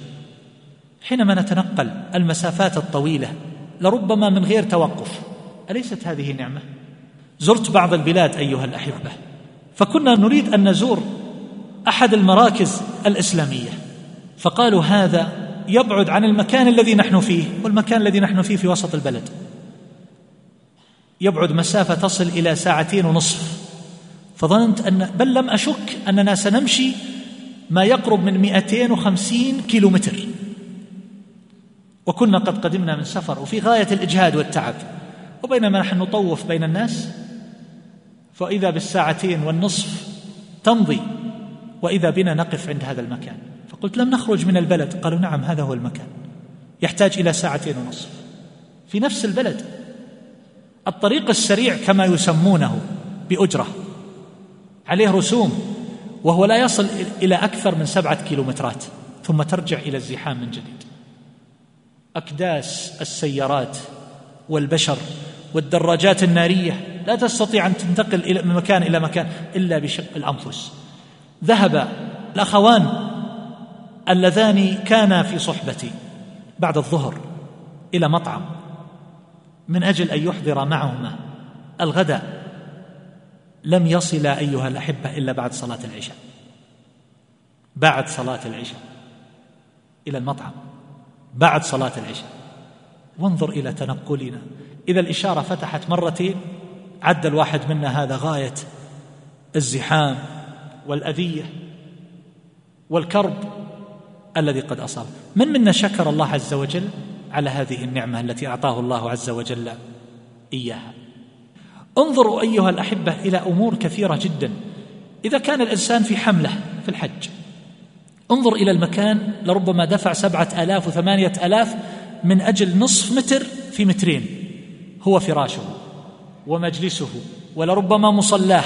S4: حينما نتنقل المسافات الطويلة لربما من غير توقف. أليست هذه نعمة؟ زرت بعض البلاد أيها الأحبة فكنا نريد أن نزور أحد المراكز الإسلامية. فقالوا هذا يبعد عن المكان الذي نحن فيه والمكان الذي نحن فيه في وسط البلد. يبعد مسافة تصل إلى ساعتين ونصف. فظننت أن بل لم أشك أننا سنمشي ما يقرب من 250 كيلو متر وكنا قد قدمنا من سفر وفي غاية الإجهاد والتعب. وبينما نحن نطوف بين الناس فإذا بالساعتين والنصف تمضي وإذا بنا نقف عند هذا المكان. فقلت لم نخرج من البلد. قالوا نعم هذا هو المكان. يحتاج إلى ساعتين ونصف. في نفس البلد. الطريق السريع كما يسمونه بأجرة. عليه رسوم. وهو لا يصل إلى أكثر من سبعة كيلومترات ثم ترجع إلى الزحام من جديد. أكداس السيارات والبشر والدراجات النارية لا تستطيع أن تنتقل من مكان إلى مكان إلا بشق الأنفس. ذهب الأخوان اللذان كانا في صحبتي بعد الظهر إلى مطعم من أجل أن يحضر معهما الغداء. لم يصلا أيها الأحبة إلا بعد صلاة العشاء. بعد صلاة العشاء. إلى المطعم. بعد صلاة العشاء. وانظر إلى تنقلنا. إذا الإشارة فتحت مرتين عد الواحد منا هذا غاية الزحام والأذية والكرب الذي قد أصاب. من منا شكر الله عز وجل على هذه النعمة التي أعطاه الله عز وجل إياها؟ انظروا أيها الأحبة إلى أمور كثيرة جدا. إذا كان الإنسان في حملة في الحج انظر إلى المكان لربما دفع سبعة آلاف وثمانية آلاف من أجل نصف متر في مترين هو فراشه ومجلسه ولربما مصلاه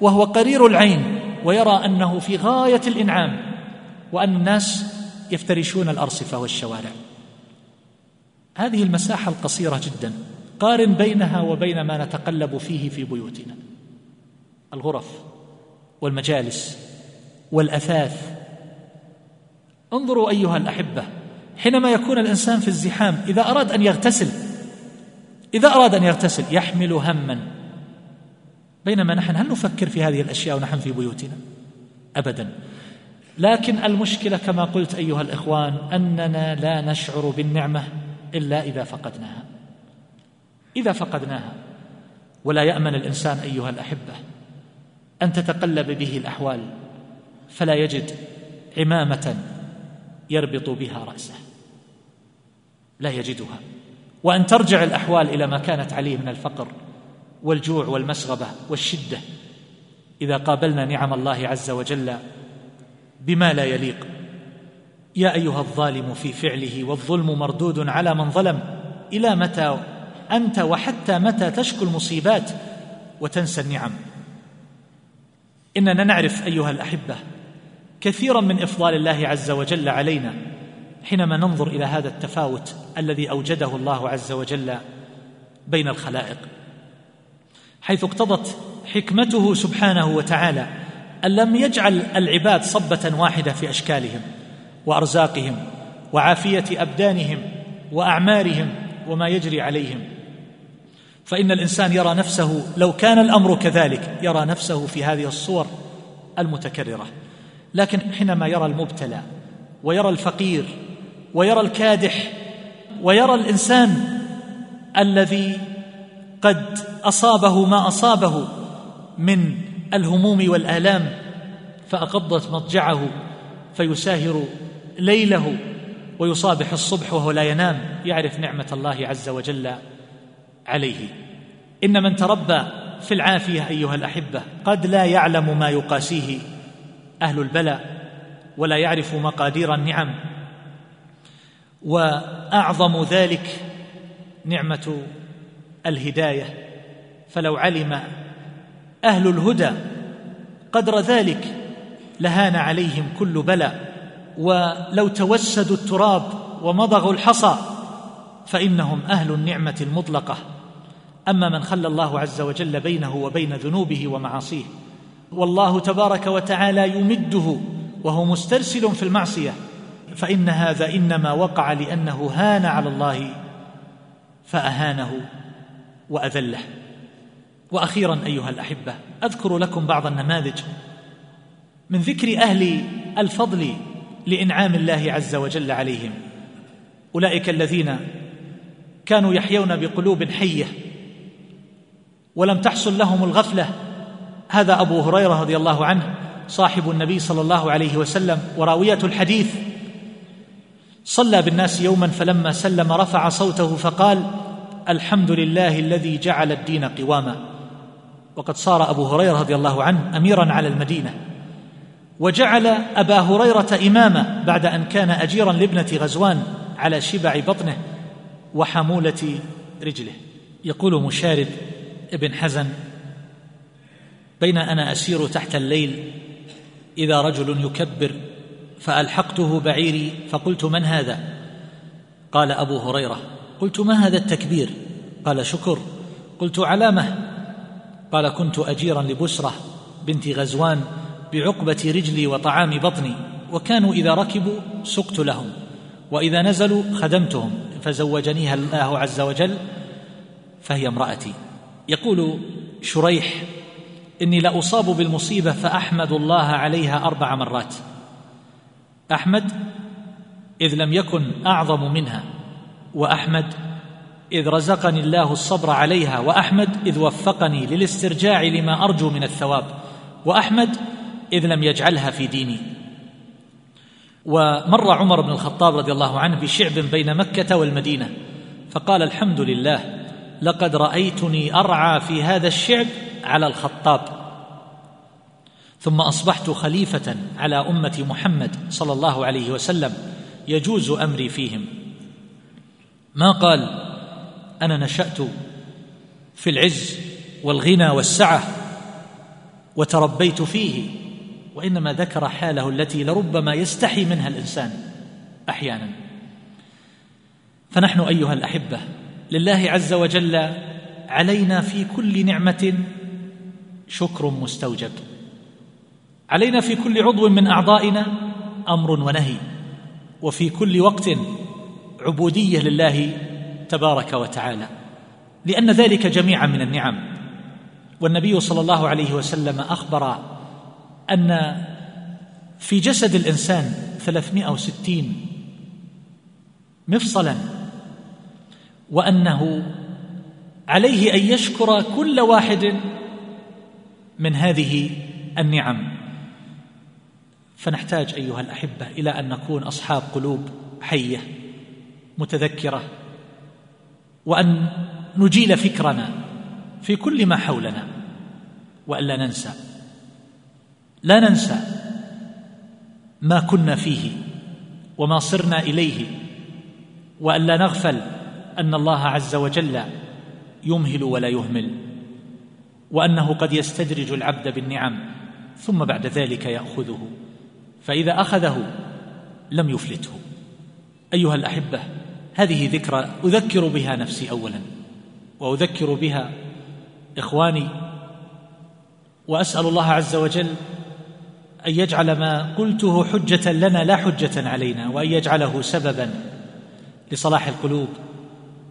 S4: وهو قرير العين ويرى أنه في غاية الإنعام وأن الناس يفترشون الأرصفة والشوارع. هذه المساحة القصيرة جدا. قارن بينها وبين ما نتقلب فيه في بيوتنا. الغرف والمجالس والأثاث. انظروا أيها الأحبة حينما يكون الإنسان في الزحام إذا أراد أن يغتسل إذا أراد أن يغتسل يحمل هما. بينما نحن هل نفكر في هذه الأشياء ونحن في بيوتنا؟ ابدا. لكن المشكلة كما قلت أيها الإخوان أننا لا نشعر بالنعمة إلا إذا فقدناها. إذا فقدناها. ولا يأمن الإنسان أيها الأحبة أن تتقلب به الأحوال فلا يجد عمامة يربط بها رأسه. لا يجدها. وأن ترجع الأحوال إلى ما كانت عليه من الفقر والجوع والمسغبه والشدة إذا قابلنا نعم الله عز وجل بما لا يليق. يا أيها الظالم في فعله والظلم مردود على من ظلم إلى متى أنت وحتى متى تشكو المصيبات وتنسى النعم. إننا نعرف أيها الأحبة كثيرا من إفضال الله عز وجل علينا حينما ننظر إلى هذا التفاوت الذي أوجده الله عز وجل بين الخلائق. حيث اقتضت حكمته سبحانه وتعالى أن لم يجعل العباد صبة واحدة في أشكالهم وأرزاقهم وعافية أبدانهم وأعمارهم وما يجري عليهم. فإن الإنسان يرى نفسه لو كان الأمر كذلك يرى نفسه في هذه الصور المتكررة. لكن حينما يرى المبتلى ويرى الفقير ويرى الكادح ويرى الإنسان الذي قد أصابه ما أصابه من الهموم والآلام فأقضت مضجعه فيساهر ليله ويصابح الصبح وهو لا ينام يعرف نعمة الله عز وجل. عليه. إن من تربى في العافية أيها الأحبة قد لا يعلم ما يقاسيه أهل البلاء ولا يعرف مقادير النعم. وأعظم ذلك نعمة الهداية. فلو علم أهل الهدى قدر ذلك لهان عليهم كل بلاء. ولو توسدوا التراب ومضغوا الحصى فإنهم أهل النعمة المطلقة. أما من خلى الله عز وجل بينه وبين ذنوبه ومعاصيه. والله تبارك وتعالى يمده وهو مسترسل في المعصية. فإن هذا إنما وقع لأنه هان على الله فأهانه وأذله. وأخيرا أيها الأحبة أذكر لكم بعض النماذج من ذكر أهل الفضل لإنعام الله عز وجل عليهم. أولئك الذين كانوا يحيون بقلوب حية. ولم تحصل لهم الغفلة. هذا أبو هريرة رضي الله عنه صاحب النبي صلى الله عليه وسلم وراوية الحديث. صلى بالناس يوما فلما سلم رفع صوته فقال الحمد لله الذي جعل الدين قواما. وقد صار أبو هريرة رضي الله عنه اميرا على المدينة. وجعل أبا هريرة إماما بعد أن كان اجيرا لابنة غزوان على شبع بطنه وحمولة رجله. يقول مشارد ابن حزن بين أنا أسير تحت الليل إذا رجل يكبر فألحقته بعيري فقلت من هذا؟ قال أبو هريرة قلت ما هذا التكبير؟ قال شكر قلت علامة. قال كنت أجيرا لبسرة بنت غزوان بعقبة رجلي وطعام بطني وكانوا إذا ركبوا سقت لهم وإذا نزلوا خدمتهم فزوجنيها الله عز وجل فهي امرأتي. يقول شريح إني لاصاب بالمصيبة فأحمد الله عليها أربع مرات. أحمد إذ لم يكن أعظم منها وأحمد إذ رزقني الله الصبر عليها وأحمد إذ وفقني للاسترجاع لما أرجو من الثواب وأحمد إذ لم يجعلها في ديني. ومر عمر بن الخطاب رضي الله عنه بشعب بين مكة والمدينة فقال الحمد لله لقد رأيتني أرعى في هذا الشعب على الخطاب. ثم أصبحت خليفة على أمة محمد صلى الله عليه وسلم يجوز أمري فيهم. ما قال؟ أنا نشأت في العز والغنى والسعة وتربيت فيه وإنما ذكر حاله التي لربما يستحي منها الإنسان أحيانا. فنحن أيها الأحبة لله عز وجل علينا في كل نعمة شكر مستوجب. علينا في كل عضو من أعضائنا أمر ونهي وفي كل وقت عبودية لله تبارك وتعالى. لأن ذلك جميعا من النعم. والنبي صلى الله عليه وسلم أخبر أن في جسد الإنسان ثلاثمائة وستين مفصلا وأنه عليه أن يشكر كل واحد من هذه النعم. فنحتاج أيها الأحبة إلى أن نكون أصحاب قلوب حية متذكرة وأن نجيل فكرنا في كل ما حولنا والا ننسى لا ننسى ما كنا فيه وما صرنا إليه والا نغفل أن الله عز وجل يمهل ولا يهمل وأنه قد يستدرج العبد بالنعم ثم بعد ذلك يأخذه فإذا أخذه لم يفلته. أيها الأحبة هذه ذكرى أذكر بها نفسي اولا وأذكر بها إخواني وأسأل الله عز وجل أن يجعل ما قلته حجة لنا لا حجة علينا وأن يجعله سببا لصلاح القلوب.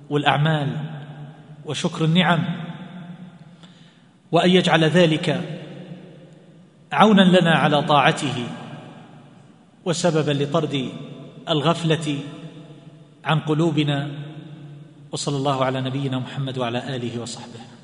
S4: والأعمال وشكر النعم وأن يجعل ذلك عونا لنا على طاعته وسببا لطرد الغفلة عن قلوبنا وصلى الله على نبينا محمد وعلى آله وصحبه.